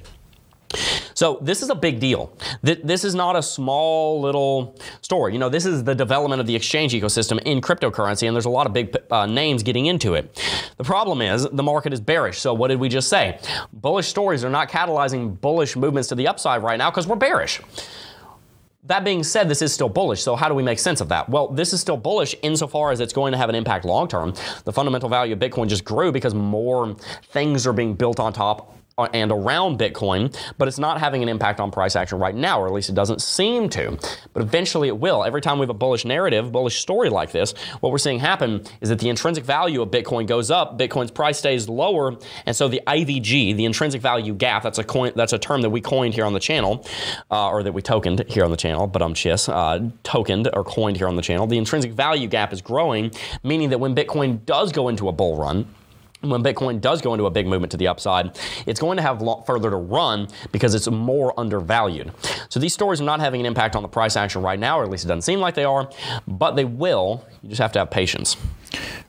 So this is a big deal. This is not a small little story. You know, this is the development of the exchange ecosystem in cryptocurrency, and there's a lot of big uh, names getting into it. The problem is the market is bearish. So what did we just say? Bullish stories are not catalyzing bullish movements to the upside right now because we're bearish. That being said, this is still bullish. So, how do we make sense of that? Well, this is still bullish insofar as it's going to have an impact long term. The fundamental value of Bitcoin just grew because more things are being built on top and around Bitcoin, but it's not having an impact on price action right now, or at least it doesn't seem to. But eventually it will. Every time we have a bullish narrative, bullish story like this, what we're seeing happen is that the intrinsic value of Bitcoin goes up, Bitcoin's price stays lower, and so the IVG, the intrinsic value gap, that's a coin, that's a term that we coined here on the channel, uh, or that we tokened here on the channel, but I'm chiss, uh, tokened or coined here on the channel. The intrinsic value gap is growing, meaning that when Bitcoin does go into a bull run, when Bitcoin does go into a big movement to the upside, it's going to have a lot further to run because it's more undervalued. So these stories are not having an impact on the price action right now, or at least it doesn't seem like they are, but they will. You just have to have patience.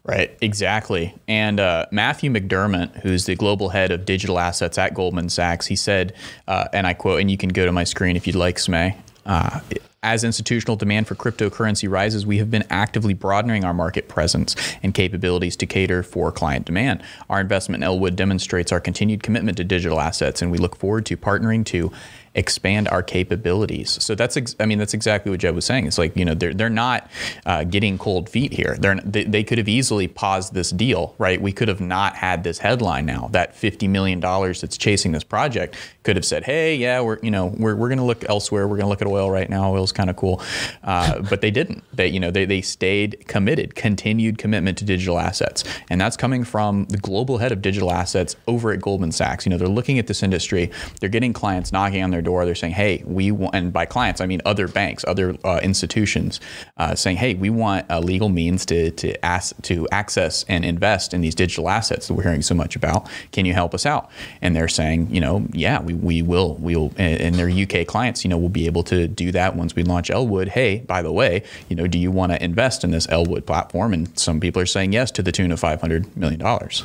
Right, exactly. And uh, Matthew McDermott, who's the global head of digital assets at Goldman Sachs, he said, uh, and I quote, and you can go to my screen if you'd like, Smay. Uh, as institutional demand for cryptocurrency rises, we have been actively broadening our market presence and capabilities to cater for client demand. Our investment in Elwood demonstrates our continued commitment to digital assets, and we look forward to partnering to expand our capabilities. So that's ex- I mean that's exactly what Jeb was saying. It's like you know they're they're not uh, getting cold feet here. They're they, they could have easily paused this deal, right? We could have not had this headline now. That fifty million dollars that's chasing this project could have said, hey, yeah, we're you know we're, we're going to look elsewhere. We're going to look at oil right now. Oil's kind of cool, uh, but they didn't. They you know they they stayed committed, continued commitment to digital assets, and that's coming from the global head of digital assets over at Goldman Sachs. You know they're looking at this industry. They're getting clients knocking on their door. They're saying, hey, we want, and by clients, I mean other banks, other uh, institutions, uh, saying, hey, we want a legal means to to ask to access and invest in these digital assets that we're hearing so much about. Can you help us out? And they're saying, you know, yeah, we, we will. We will. And their UK clients, you know, will be able to do that once we launch Elwood. Hey, by the way, you know, do you want to invest in this Elwood platform? And some people are saying yes to the tune of five hundred million dollars.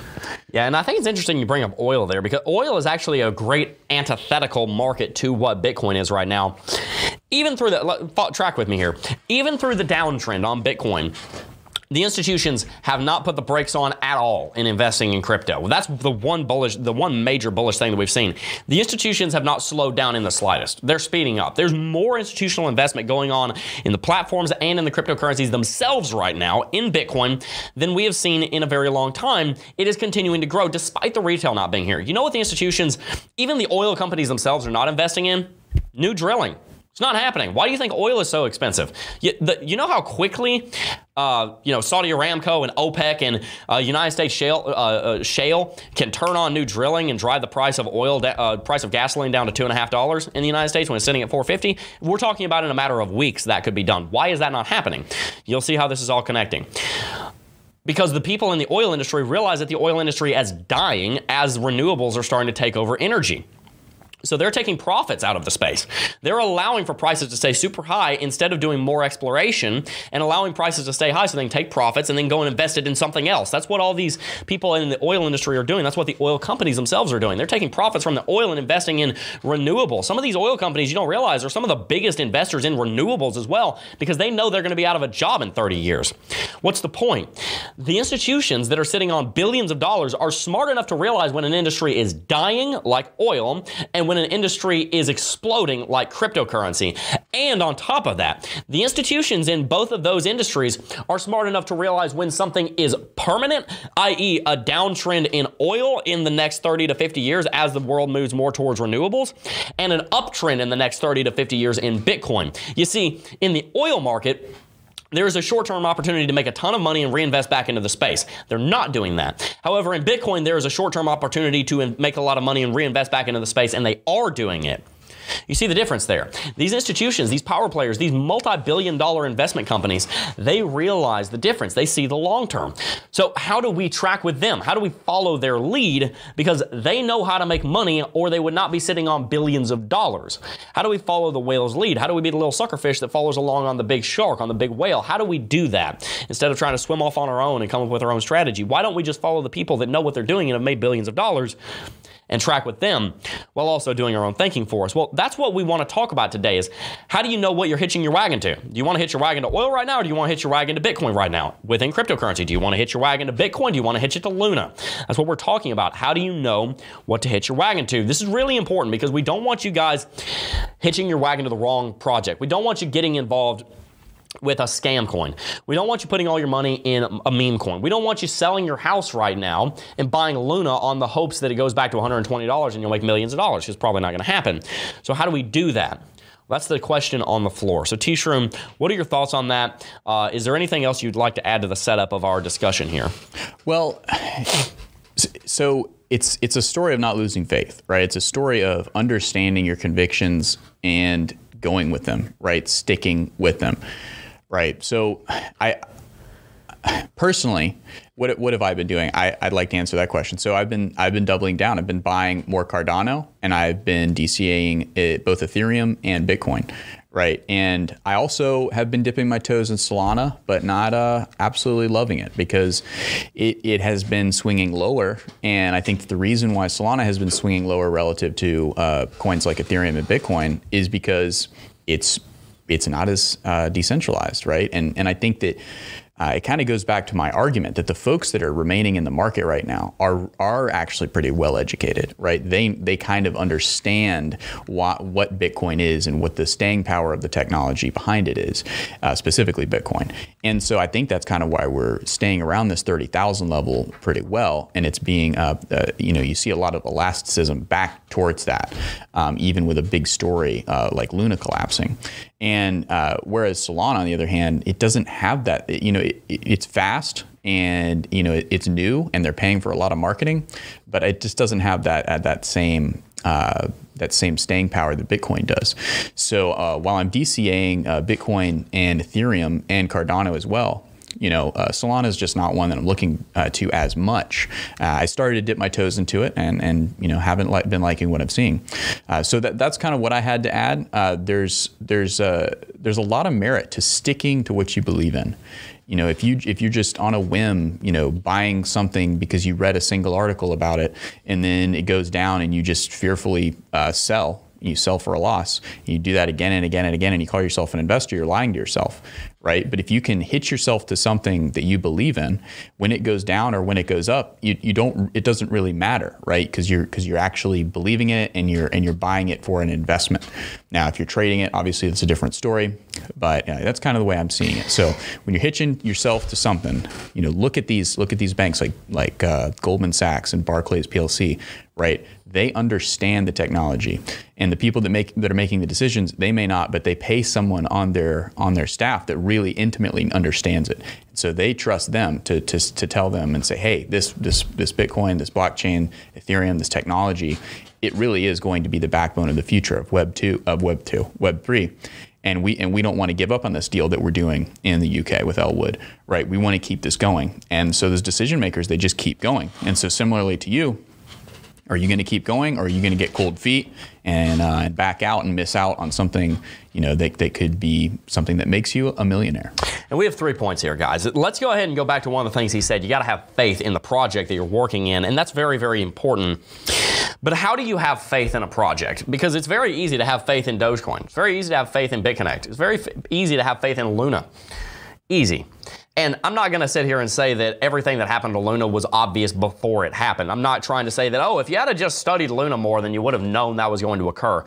Yeah, and I think it's interesting you bring up oil there because oil is actually a great antithetical market to what Bitcoin is right now. Even through the track with me here, even through the downtrend on Bitcoin, the institutions have not put the brakes on at all in investing in crypto. That's the one bullish, the one major bullish thing that we've seen. The institutions have not slowed down in the slightest. They're speeding up. There's more institutional investment going on in the platforms and in the cryptocurrencies themselves right now in Bitcoin than we have seen in a very long time. It is continuing to grow despite the retail not being here. You know what the institutions, even the oil companies themselves are not investing in? New drilling It's not happening. Why do you think oil is so expensive? You, the, you know how quickly, uh, you know, Saudi Aramco and OPEC and uh, United States shale, uh, uh shale can turn on new drilling and drive the price of oil, da- uh, price of gasoline down to two and a half dollars in the United States when it's sitting at 450. We're talking about in a matter of weeks that could be done. Why is that not happening? You'll see how this is all connecting because the people in the oil industry realize that the oil industry is dying as renewables are starting to take over energy. So they're taking profits out of the space. They're allowing for prices to stay super high instead of doing more exploration and allowing prices to stay high so they can take profits and then go and invest it in something else. That's what all these people in the oil industry are doing. That's what the oil companies themselves are doing. They're taking profits from the oil and investing in renewables. Some of these oil companies you don't realize are some of the biggest investors in renewables as well because they know they're going to be out of a job in 30 years. What's the point? The institutions that are sitting on billions of dollars are smart enough to realize when an industry is dying like oil and when an industry is exploding like cryptocurrency. And on top of that, the institutions in both of those industries are smart enough to realize when something is permanent, i.e., a downtrend in oil in the next 30 to 50 years as the world moves more towards renewables, and an uptrend in the next 30 to 50 years in Bitcoin. You see, in the oil market, there is a short term opportunity to make a ton of money and reinvest back into the space. They're not doing that. However, in Bitcoin, there is a short term opportunity to make a lot of money and reinvest back into the space, and they are doing it. You see the difference there. These institutions, these power players, these multi billion dollar investment companies, they realize the difference. They see the long term. So, how do we track with them? How do we follow their lead? Because they know how to make money or they would not be sitting on billions of dollars. How do we follow the whale's lead? How do we be the little suckerfish that follows along on the big shark, on the big whale? How do we do that instead of trying to swim off on our own and come up with our own strategy? Why don't we just follow the people that know what they're doing and have made billions of dollars? And track with them while also doing our own thinking for us. Well, that's what we want to talk about today is how do you know what you're hitching your wagon to? Do you want to hitch your wagon to oil right now or do you want to hitch your wagon to Bitcoin right now? Within cryptocurrency, do you want to hitch your wagon to Bitcoin? Do you want to hitch it to Luna? That's what we're talking about. How do you know what to hitch your wagon to? This is really important because we don't want you guys hitching your wagon to the wrong project. We don't want you getting involved with a scam coin. We don't want you putting all your money in a meme coin. We don't want you selling your house right now and buying Luna on the hopes that it goes back to $120 and you'll make millions of dollars. It's probably not going to happen. So how do we do that? that's the question on the floor. So, T Shroom, what are your thoughts on that? Uh, is there anything else you'd like to add to the setup of our discussion here? Well, so it's it's a story of not losing faith, right? It's a story of understanding your convictions and going with them, right? Sticking with them. Right. So I personally, what what have I been doing? I, I'd like to answer that question. So I've been I've been doubling down. I've been buying more Cardano, and I've been DCAing it, both Ethereum and Bitcoin. Right, and I also have been dipping my toes in Solana, but not uh, absolutely loving it because it, it has been swinging lower. And I think the reason why Solana has been swinging lower relative to uh, coins like Ethereum and Bitcoin is because it's it's not as uh, decentralized, right? And and I think that uh, it kind of goes back to my argument that the folks that are remaining in the market right now are are actually pretty well educated, right? They they kind of understand what what Bitcoin is and what the staying power of the technology behind it is, uh, specifically Bitcoin. And so I think that's kind of why we're staying around this thirty thousand level pretty well, and it's being uh, uh, you know you see a lot of elasticism back towards that, um, even with a big story uh, like Luna collapsing. And uh, whereas Solana, on the other hand, it doesn't have that. You know, it, it's fast and you know it, it's new, and they're paying for a lot of marketing, but it just doesn't have that at that same uh, that same staying power that Bitcoin does. So uh, while I'm DCAing uh, Bitcoin and Ethereum and Cardano as well, you know, uh, Solana is just not one that I'm looking uh, to as much. Uh, I started to dip my toes into it, and and you know haven't li- been liking what I'm seeing. Uh, so that that's kind of what I had to add. Uh, there's there's a there's a lot of merit to sticking to what you believe in. You know, if you if you're just on a whim, you know, buying something because you read a single article about it, and then it goes down, and you just fearfully uh, sell you sell for a loss. You do that again and again and again, and you call yourself an investor, you're lying to yourself, right? But if you can hitch yourself to something that you believe in, when it goes down or when it goes up, you, you don't. It doesn't really matter, right? Because you're because you're actually believing in it and you're and you're buying it for an investment. Now, if you're trading it, obviously it's a different story, but that's kind of the way I'm seeing it. So when you're hitching yourself to something, you know, look at these look at these banks like like uh, Goldman Sachs and Barclays PLC, right? They understand the technology, and the people that make that are making the decisions, they may not, but they pay someone on their on their staff that really intimately understands it. So they trust them to, to, to tell them and say, hey, this this this Bitcoin, this blockchain, Ethereum, this technology, it really is going to be the backbone of the future of Web two, of Web two, Web three and we and we don't want to give up on this deal that we're doing in the UK with Elwood, right? We want to keep this going, and so those decision makers they just keep going. And so similarly to you, are you going to keep going, or are you going to get cold feet and uh, back out and miss out on something you know that, that could be something that makes you a millionaire? And we have three points here, guys. Let's go ahead and go back to one of the things he said. You got to have faith in the project that you're working in, and that's very very important. But how do you have faith in a project? Because it's very easy to have faith in Dogecoin. It's very easy to have faith in BitConnect. It's very f- easy to have faith in Luna. Easy. And I'm not going to sit here and say that everything that happened to Luna was obvious before it happened. I'm not trying to say that, oh, if you had just studied Luna more, then you would have known that was going to occur.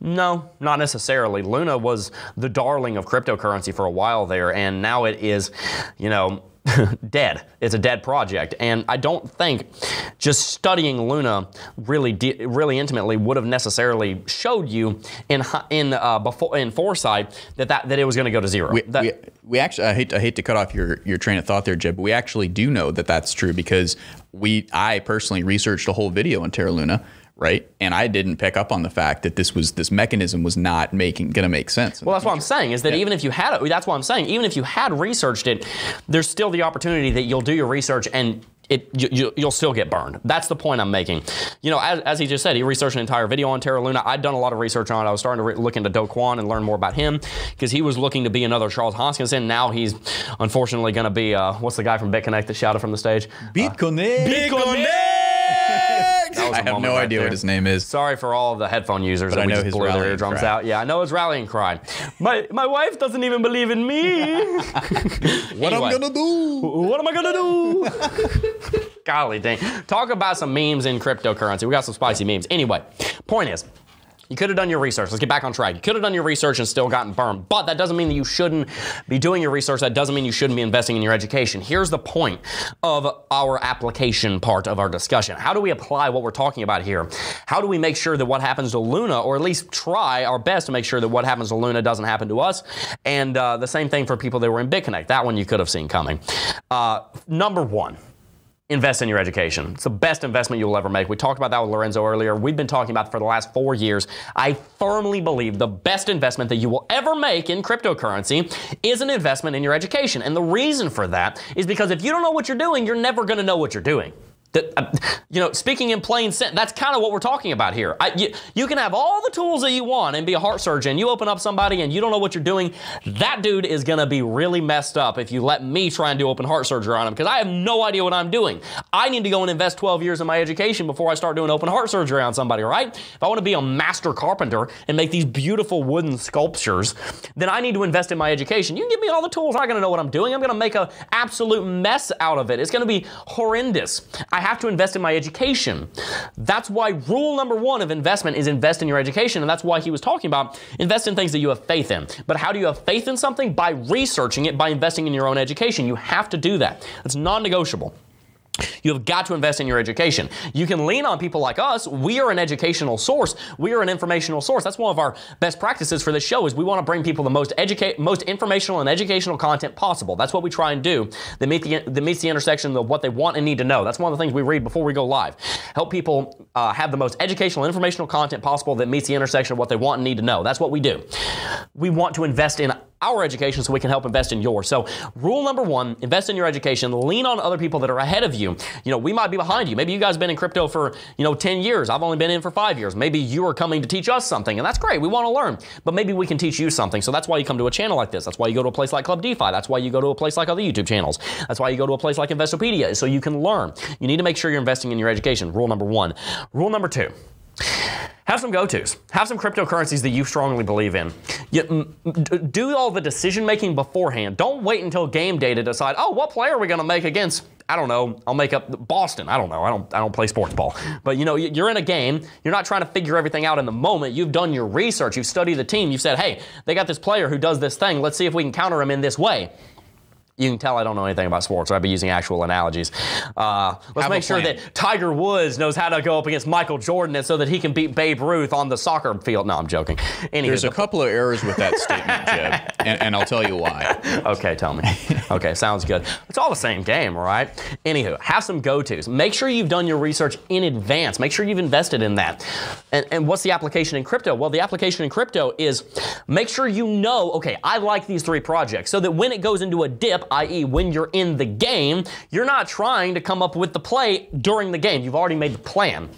No, not necessarily. Luna was the darling of cryptocurrency for a while there, and now it is, you know, dead. It's a dead project, and I don't think just studying Luna really, de- really intimately would have necessarily showed you in in uh, before in foresight that, that that it was going to go to zero. We, That- we, we actually, I hate, I hate to cut off your, your train of thought there, Jeb, but we actually do know that that's true because we, I personally researched a whole video on Terra Luna, right? And I didn't pick up on the fact that this was, this mechanism was not making, going to make sense. Well, that's what I'm saying is that even if you had it, that's what I'm saying. Even if you had researched it, there's still the opportunity that you'll do your research and it you, you, you'll still get burned. That's the point I'm making. You know, as, as he just said, he researched an entire video on Terra Luna. I'd done a lot of research on it. I was starting to look into Do Kwon and learn more about him because he was looking to be another Charles Hoskinson. Now he's unfortunately going to be uh, what's the guy from BitConnect that shouted from the stage? BitConnect. That was I a have no right idea there. what his name is. Sorry for all of the headphone users that I we know just his blew their rallying eardrums cry. out. Yeah, I know his rallying cry. My my wife doesn't even believe in me. What Anyway. I'm gonna do? What am I gonna do? Golly dang. Talk about some memes in cryptocurrency. We got some spicy memes. Anyway, point is, you could have done your research. Let's get back on track. You could have done your research and still gotten burned. But that doesn't mean that you shouldn't be doing your research. That doesn't mean you shouldn't be investing in your education. Here's the point of our application part of our discussion. How do we apply what we're talking about here? How do we make sure that what happens to Luna, or at least try our best to make sure that what happens to Luna doesn't happen to us? And uh, the same thing for people that were in BitConnect. That one you could have seen coming. Uh, number one invest in your education. It's the best investment you'll ever make. We talked about that with Lorenzo earlier. We've been talking about it for the last four years. I firmly believe the best investment that you will ever make in cryptocurrency is an investment in your education. And the reason for that is because if you don't know what you're doing, you're never going to know what you're doing. That, uh, you know, speaking in plain sense, that's kind of what we're talking about here. I, you, you can have all the tools that you want and be a heart surgeon. You open up somebody and you don't know what you're doing. That dude is going to be really messed up if you let me try and do open heart surgery on him because I have no idea what I'm doing. I need to go and invest 12 years in my education before I start doing open heart surgery on somebody, right? If I want to be a master carpenter and make these beautiful wooden sculptures, then I need to invest in my education. You can give me all the tools, I'm going to know what I'm doing. I'm going to make an absolute mess out of it. It's going to be horrendous. Have to invest in my education. That's why rule number one of investment is invest in your education. And that's why he was talking about invest in things that you have faith in. But how do you have faith in something? By researching it, by investing in your own education. You have to do that. It's non negotiable. You have got to invest in your education. You can lean on people like us. We are an educational source. We are an informational source. That's one of our best practices for this show is we want to bring people the most educate, most informational and educational content possible. That's what we try and do that, meet the, that meets the intersection of what they want and need to know. That's one of the things we read before we go live. Help people uh, have the most educational, informational content possible that meets the intersection of what they want and need to know. That's what we do. We want to invest in our education so we can help invest in yours. So, rule number one invest in your education, lean on other people that are ahead of you. You know, we might be behind you. Maybe you guys been in crypto for, you know, 10 years. I've only been in for five years. Maybe you are coming to teach us something, and that's great. We want to learn, but maybe we can teach you something. So, that's why you come to a channel like this. That's why you go to a place like Club DeFi. That's why you go to a place like other YouTube channels. That's why you go to a place like Investopedia, so you can learn. You need to make sure you're investing in your education. Rule number one. Rule number two. Have some go-tos. Have some cryptocurrencies that you strongly believe in. You, do all the decision making beforehand. Don't wait until game day to decide. Oh, what player are we going to make against? I don't know. I'll make up Boston. I don't know. I don't. I don't play sports ball. But you know, you're in a game. You're not trying to figure everything out in the moment. You've done your research. You've studied the team. You've said, hey, they got this player who does this thing. Let's see if we can counter him in this way. You can tell I don't know anything about sports. or I'd be using actual analogies. Uh, let's Have make sure that Tiger Woods knows how to go up against Michael Jordan, and so that he can beat Babe Ruth on the soccer field. No, I'm joking. Anywho, There's a the- couple of errors with that statement, Jeb, and, and I'll tell you why. Okay, tell me. Okay, sounds good. It's all the same game, right? Anywho, have some go-tos. Make sure you've done your research in advance. Make sure you've invested in that. And, and what's the application in crypto? Well, the application in crypto is make sure you know, okay, I like these three projects, so that when it goes into a dip, i.e., when you're in the game, you're not trying to come up with the play during the game. You've already made the plan.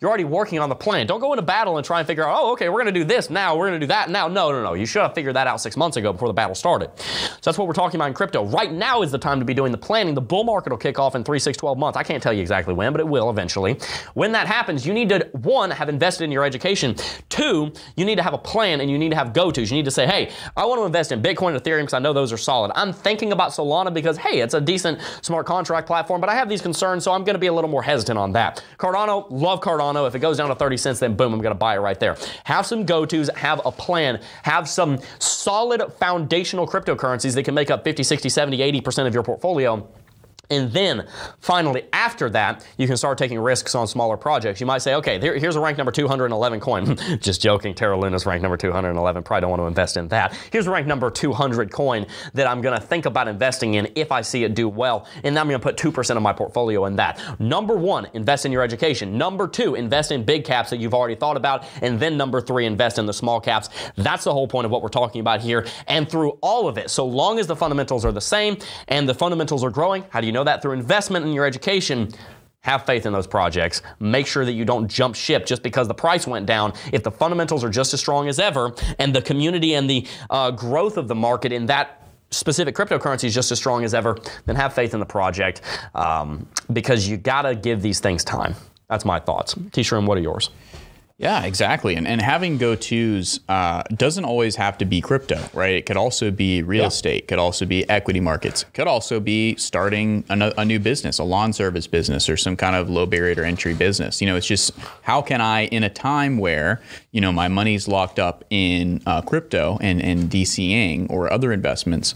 You're already working on the plan. Don't go into battle and try and figure out, oh, okay, we're going to do this now, we're going to do that now. No, no, no. You should have figured that out six months ago before the battle started. So that's what we're talking about in crypto. Right now is the time to be doing the planning. The bull market will kick off in three, six, 12 months. I can't tell you exactly when, but it will eventually. When that happens, you need to, one, have invested in your education. Two, you need to have a plan and you need to have go tos. You need to say, hey, I want to invest in Bitcoin and Ethereum because I know those are solid. I'm thinking about Solana because, hey, it's a decent smart contract platform, but I have these concerns, so I'm going to be a little more hesitant on that. Cardano, love Cardano. If it goes down to 30 cents, then boom, I'm going to buy it right there. Have some go tos, have a plan, have some solid foundational cryptocurrencies that can make up 50, 60, 70, 80% of your portfolio. And then finally, after that, you can start taking risks on smaller projects. You might say, okay, there, here's a rank number 211 coin. Just joking, Terra Luna's rank number 211. Probably don't want to invest in that. Here's a rank number 200 coin that I'm going to think about investing in if I see it do well. And I'm going to put 2% of my portfolio in that. Number one, invest in your education. Number two, invest in big caps that you've already thought about. And then number three, invest in the small caps. That's the whole point of what we're talking about here. And through all of it, so long as the fundamentals are the same and the fundamentals are growing, how do you know that? Through investment in your education. Have faith in those projects. Make sure that you don't jump ship just because the price went down. If the fundamentals are just as strong as ever, and the community and the uh, growth of the market in that specific cryptocurrency is just as strong as ever, then have faith in the project um, because you gotta give these things time. That's my thoughts. T Shroom, what are yours? Yeah, exactly. And, and having go tos uh, doesn't always have to be crypto, right? It could also be real estate, could also be equity markets, could also be starting a, a new business, a lawn service business, or some kind of low barrier to entry business. You know, it's just how can I, in a time where, you know, my money's locked up in uh, crypto and, and DCing or other investments,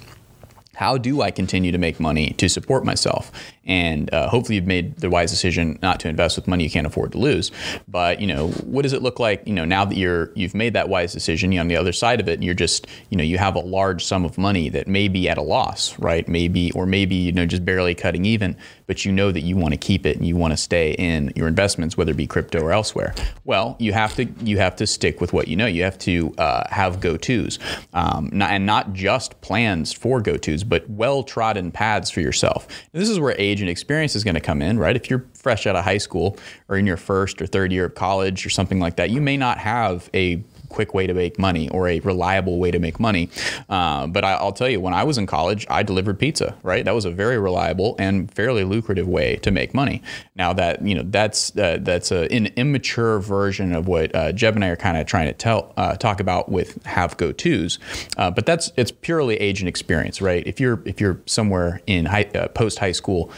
how do I continue to make money to support myself? And uh, hopefully, you've made the wise decision not to invest with money you can't afford to lose. But you know, what does it look like? You know, now that you're you've made that wise decision, you're on the other side of it, you're just you know you have a large sum of money that may be at a loss, right? Maybe or maybe you know just barely cutting even, but you know that you want to keep it and you want to stay in your investments, whether it be crypto or elsewhere. Well, you have to you have to stick with what you know. You have to uh, have go tos, um, and not just plans for go tos, but well trodden paths for yourself. And this is where age and experience is going to come in, right? If you're fresh out of high school or in your first or third year of college or something like that, you may not have a quick way to make money or a reliable way to make money. Uh, but I, I'll tell you, when I was in college, I delivered pizza. Right, that was a very reliable and fairly lucrative way to make money. Now that you know, that's uh, that's a, an immature version of what uh, Jeb and I are kind of trying to tell uh, talk about with have go tos. Uh, but that's it's purely age and experience, right? If you're if you're somewhere in high, uh, post high school,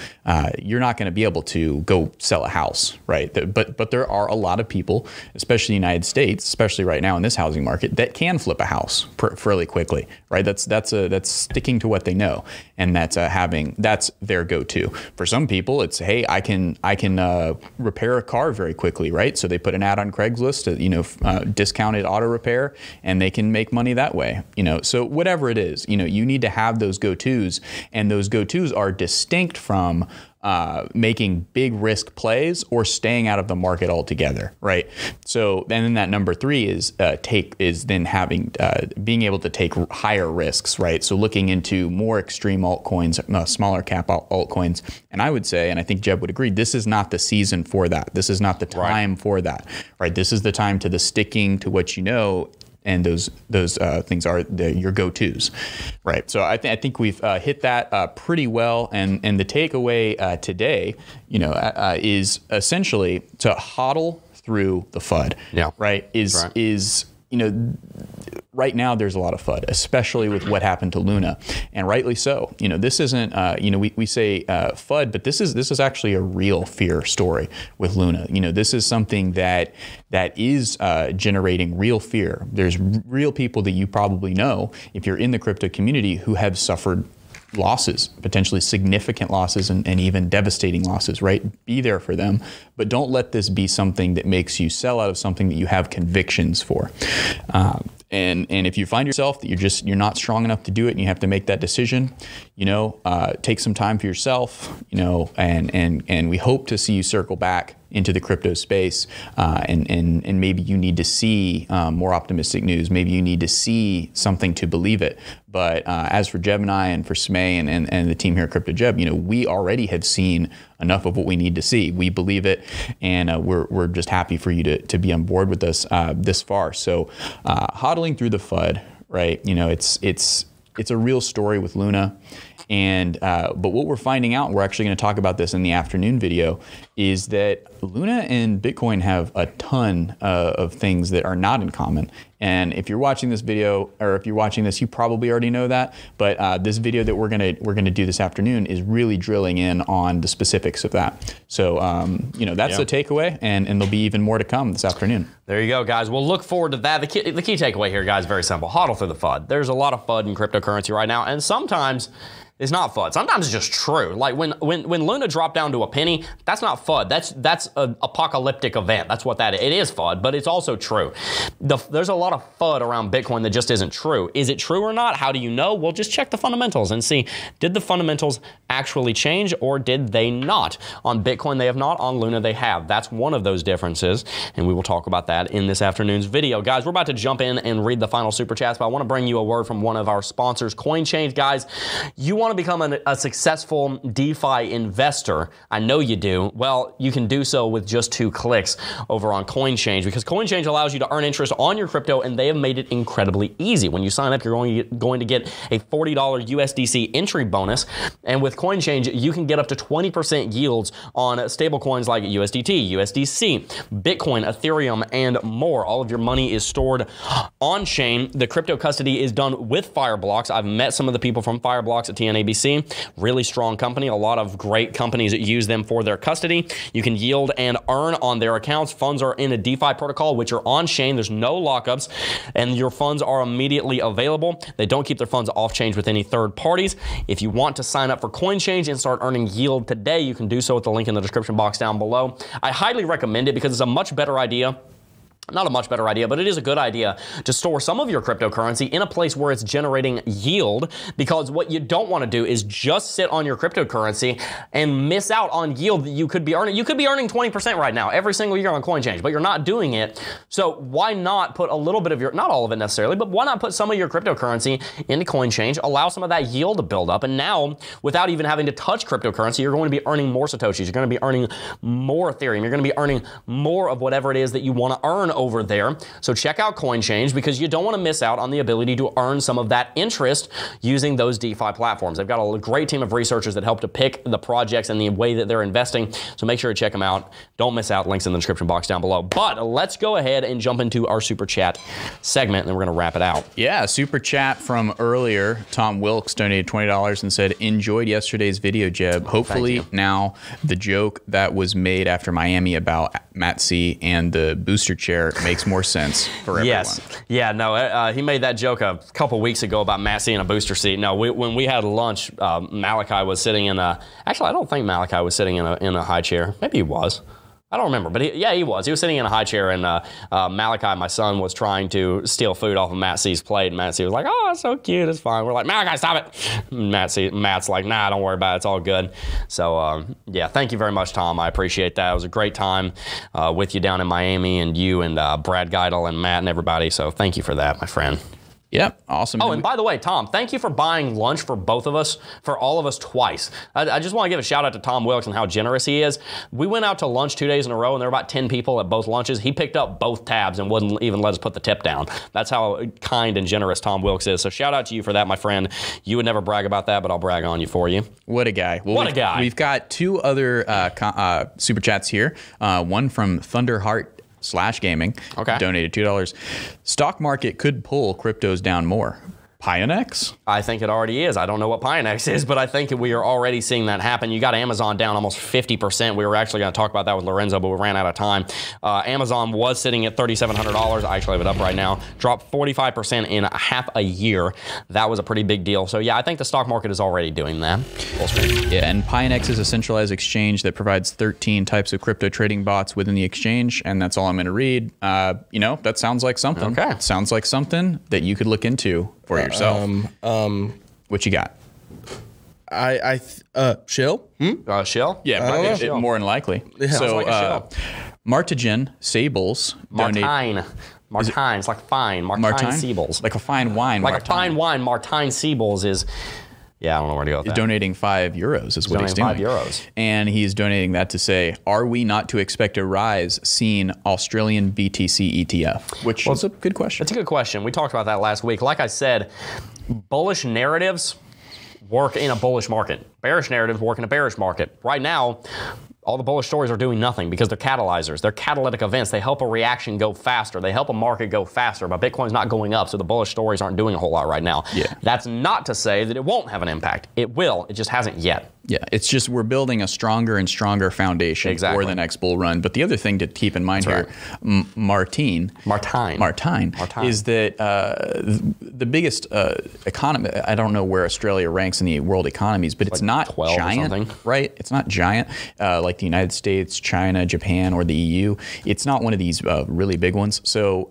you're not going to be able to go sell a house, right? But but there are a lot of people, especially in the United States, especially right now in this housing market, that can flip a house pr- fairly quickly, right? That's that's a that's sticking to what they know, and that's uh, having that's their go-to. For some people, it's hey, I can I can uh, repair a car very quickly, right? So they put an ad on Craigslist, you know, uh, discounted auto repair, and they can make money that way, you know. So whatever it is, you know, you need to have those go-tos, and those go-tos are distinct from uh, making big risk plays or staying out of the market altogether, right? So, and then that number three is uh, take is then having uh, being able to take higher risks, right? So looking into more extreme altcoins, uh, smaller cap altcoins, and I would say, and I think Jeb would agree, this is not the season for that. This is not the time for that, right? This is the time to the sticking to what you know and those those uh, things are the, your go-to's, right? So I, th- I think we've uh, hit that uh, pretty well, and and the takeaway uh, today, you know, uh, uh, is essentially to hodl through the FUD. Yeah. Right. Is Right. is you know right now there's a lot of FUD, especially with what happened to Luna, and rightly so. You know, this isn't, uh, you know, we, we say uh, FUD, but this is this is actually a real fear story with Luna. You know, this is something that that is uh, generating real fear. There's real people that you probably know if you're in the crypto community who have suffered losses, potentially significant losses and, and even devastating losses, right? Be there for them, but don't let this be something that makes you sell out of something that you have convictions for. Um, and and if you find yourself that you're just you're not strong enough to do it and you have to make that decision you know uh, take some time for yourself you know and and and we hope to see you circle back into the crypto space uh, and, and and maybe you need to see um, more optimistic news maybe you need to see something to believe it but uh, as for Jeb and for Smay and, and, and the team here at Crypto Jeb, you know, we already have seen enough of what we need to see. We believe it, and uh, we're, we're just happy for you to, to be on board with us uh, this far. So, uh, hodling through the FUD, right? You know, it's it's it's a real story with Luna. And uh, but what we're finding out, we're actually going to talk about this in the afternoon video, is that Luna and Bitcoin have a ton uh, of things that are not in common. And if you're watching this video, or if you're watching this, you probably already know that. But uh, this video that we're gonna we're gonna do this afternoon is really drilling in on the specifics of that. So um, you know that's Yeah. the takeaway, and and there'll be even more to come this afternoon. There you go, guys. We'll look forward to that. The key, the key takeaway here, guys, very simple. Hodl through the FUD. There's a lot of FUD in cryptocurrency right now, and sometimes it's not FUD. Sometimes it's just true. Like when when when Luna dropped down to a penny, that's not FUD. That's that's an apocalyptic event. That's what that is. It is FUD, but it's also true. The, there's a lot of FUD around Bitcoin that just isn't true. Is it true or not? How do you know? Well, just check the fundamentals and see did the fundamentals actually change or did they not? On Bitcoin, they have not. On Luna, they have. That's one of those differences, and we will talk about that in this afternoon's video. Guys, we're about to jump in and read the final super chats, but I want to bring you a word from one of our sponsors, CoinChange. Guys, you want to become an, a successful DeFi investor. I know you do. Well, you can do so with just two clicks over on CoinChange because CoinChange allows you to earn interest on your crypto, and they have made it incredibly easy. When you sign up, you're going, going to get a $40 USDC entry bonus, and with CoinChange, you can get up to 20% yields on stable coins like USDT, USDC, Bitcoin, Ethereum, and more. All of your money is stored on chain. The crypto custody is done with Fireblocks. I've met some of the people from Fireblocks at TNABC. Really strong company. A lot of great companies that use them for their custody. You can yield and earn on their accounts. Funds are in a DeFi protocol, which are on chain. There's no lockups, and your funds are immediately available. They don't keep their funds off chain with any third parties. If you want to sign up for CoinChange and start earning yield today, you can do so with the link in the description box down below. I highly recommend it because it's a much better idea not a much better idea, but it is a good idea to store some of your cryptocurrency in a place where it's generating yield because what you don't want to do is just sit on your cryptocurrency and miss out on yield that you could be earning. You could be earning 20% right now every single year on CoinChange, but you're not doing it. So why not put a little bit of your, not all of it necessarily, but why not put some of your cryptocurrency into CoinChange, allow some of that yield to build up, and now without even having to touch cryptocurrency, you're going to be earning more Satoshis, you're going to be earning more Ethereum, you're going to be earning more of whatever it is that you want to earn over there. So check out CoinChange because you don't want to miss out on the ability to earn some of that interest using those DeFi platforms. They've got a great team of researchers that help to pick the projects and the way that they're investing. So make sure to check them out. Don't miss out. Links in the description box down below. But let's go ahead and jump into our super chat segment, and then we're going to wrap it out. Yeah, super chat from earlier. Tom Wilkes donated twenty dollars and said, "Enjoyed yesterday's video, Jeb. Hopefully now the joke that was made after Miami about Matt C and the booster chair makes more sense for everyone." Yes. Yeah, no, uh, he made that joke a couple weeks ago about C in a booster seat. No, we, when we had lunch, uh, Malachi was sitting in a. Actually, I don't think Malachi was sitting in a, in a high chair. Maybe he was. I don't remember, but he, yeah, he was. He was sitting in a high chair, and uh, uh, Malachi, my son, was trying to steal food off of Matt C's plate. And Matt C was like, "Oh, it's so cute. It's fine." We're like, "Malachi, stop it!" Matt C, Matt's like, "Nah, don't worry about it. It's all good." So, um, yeah, thank you very much, Tom. I appreciate that. It was a great time uh, with you down in Miami, and you and uh, Brad Geidel and Matt and everybody. So, thank you for that, my friend. Yep. Awesome. Oh, and by the way, Tom, thank you for buying lunch for both of us, for all of us twice. I, I just want to give a shout out to Tom Wilkes and how generous he is. We went out to lunch two days in a row, and there were about 10 people at both lunches. He picked up both tabs and wouldn't even let us put the tip down. That's how kind and generous Tom Wilkes is. So shout out to you for that, my friend. You would never brag about that, but I'll brag on you for you. What a guy. Well, What a guy. We've got two other uh, uh, super chats here. Uh, one from Thunderheart slash gaming. Okay. Donated $2. Stock market could pull cryptos down more. Pionex? I think it already is. I don't know what Pionex is, but I think we are already seeing that happen. You got Amazon down almost 50%. We were actually going to talk about that with Lorenzo, but we ran out of time. Uh, Amazon was sitting at $3,700. I actually have it up right now. Dropped 45% in half a year. That was a pretty big deal. So, yeah, I think the stock market is already doing that. Yeah, and Pionex is a centralized exchange that provides 13 types of crypto trading bots within the exchange, and that's all I'm going to read. Uh, you know, that sounds like something. Okay. Sounds like something that you could look into for yourself. Um, um, what you got? I, I, th- uh, Shill? Hmm? Uh, Shill? Yeah, don't it- know. more than likely. Sounds So, like a uh. Martigen Sables donate Martine. Martine. It's like fine. Martine, Martine Siebels. like a fine wine. Like a Martine. fine wine, Martine Siebels is, yeah, I don't know where to go with that. donating five euros is what he's doing. donating five euros. And he's donating that to say, are we not to expect a rise seen Australian BTC ETF? Which well, is a good question. It's a good question. We talked about that last week. Like I said, bullish narratives work in a bullish market. Bearish narratives work in a bearish market. Right now, all the bullish stories are doing nothing because they're catalyzers. They're catalytic events. They help a reaction go faster. They help a market go faster. But Bitcoin's not going up, so the bullish stories aren't doing a whole lot right now. Yeah. That's not to say that it won't have an impact. It will. It just hasn't yet. Yeah, it's just we're building a stronger and stronger foundation Exactly. for the next bull run. But the other thing to keep in mind That's here, M- Martine, Martine. Martine, Martine. is that uh, the biggest uh, economy. I don't know where Australia ranks in the world economies, but it's not 12 or giant, right? It's not giant uh, like the United States, China, Japan, or the EU. It's not one of these uh, really big ones. So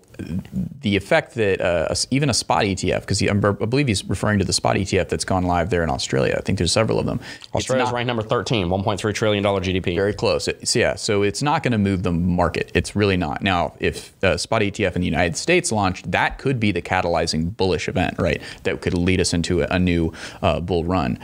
the effect that uh, a- even a spot ETF, because I believe he's referring to the spot ETF that's gone live there in Australia. I think there's several of them. Australia's not- ranked number 13, $1.3 trillion GDP. very close. So yeah, so it's not going to move the market. It's really not. Now, if the spot ETF in the United States launched, that could be the catalyzing bullish event, right? That could lead us into a, a new uh, bull run.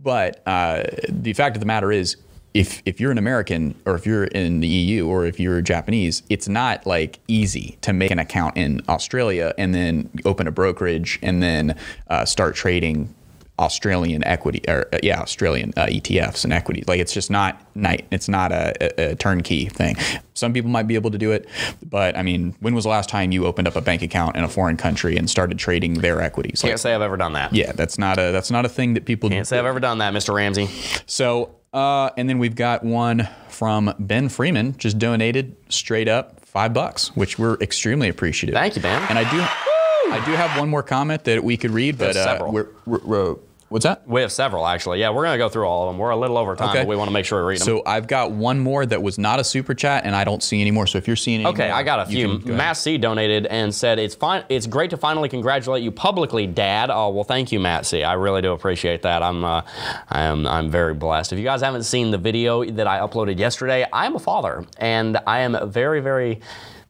But uh, the fact of the matter is. If, if you're an American or if you're in the EU or if you're Japanese, it's not like easy to make an account in Australia and then open a brokerage and then uh, start trading Australian equity or uh, yeah Australian uh, ETFs and equities. Like it's just not night. It's not a, a, a turnkey thing. Some people might be able to do it, but I mean, when was the last time you opened up a bank account in a foreign country and started trading their equities? Like, Can't say I've ever done that. yeah, that's not a that's not a thing that people Can't say I've ever done that, Mr. Ramsey. so, uh, and then we've got one from Ben Freeman, just donated straight up five bucks, which we're extremely appreciative. Thank you, Ben. And I do, I do have one more comment that we could read, but uh, we're, we're, we're- what's that? We have several, actually. Yeah, we're going to go through all of them. We're a little over time, Okay. but we want to make sure we read them. So I've got one more that was not a super chat, and I don't see anymore. So if you're seeing any Okay, more, I got a few. go. Matt C donated and said it's fine. It's great to finally congratulate you publicly, Dad. Oh well, thank you, Matt C. I really do appreciate that. I'm, uh, I am, I'm very blessed. If you guys haven't seen the video that I uploaded yesterday, I am a father, and I am very, very.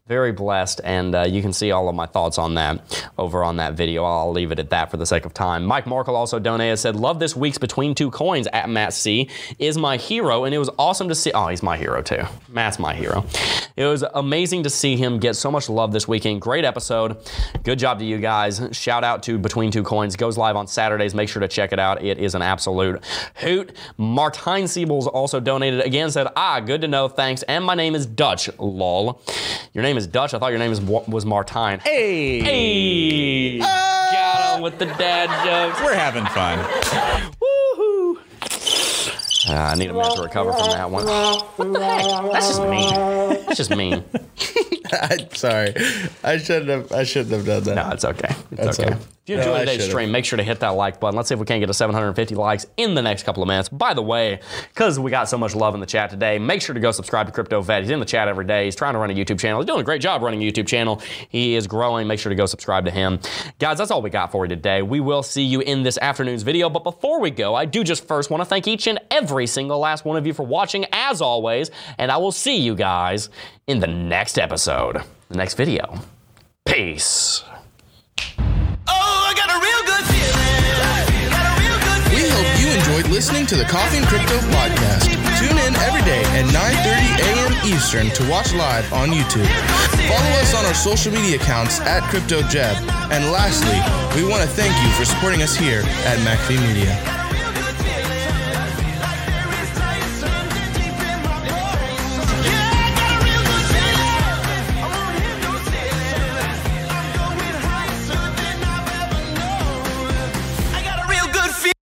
Very blessed, and uh, you can see all of my thoughts on that over on that video. I'll leave it at that for the sake of time. Mike Markle also donated, said, Love this week's Between Two Coins at Matt C. is my hero, and it was awesome to see. Oh, he's my hero too. Matt's my hero. It was amazing to see him get so much love this weekend. Great episode. Good job to you guys. Shout out to Between Two Coins. Goes live on Saturdays. Make sure to check it out. It is an absolute hoot. Martine Siebels also donated again, said, Ah, good to know. Thanks. And my name is Dutch. Lol. Your name is Dutch. I thought your name is, was Martine. Hey, Hey! Got him with the dad jokes. we're having fun. Woohoo! Uh, I need a minute to recover from that one. What the heck? That's just mean. That's just mean. I'm sorry. I shouldn't have. I shouldn't have done that. No, it's okay. It's That's okay. all. If you No, enjoyed I today's stream, make sure to hit that like button. Let's see if we can't get to 750 likes in the next couple of minutes. By the way, because we got so much love in the chat today, make sure to go subscribe to Crypto Vet. He's in the chat every day. He's trying to run a YouTube channel. He's doing a great job running a YouTube channel. He is growing. Make sure to go subscribe to him. Guys, that's all we got for you today. We will see you in this afternoon's video. But before we go, I do just first want to thank each and every single last one of you for watching, as always. And I will see you guys in the next episode, the next video. Peace. We hope you enjoyed listening to the Coffee and Crypto podcast. Tune in every day at 9:30 a.m. Eastern to watch live on YouTube. Follow us on our social media accounts at CryptoJebb. And lastly, we want to thank you for supporting us here at MacV Media.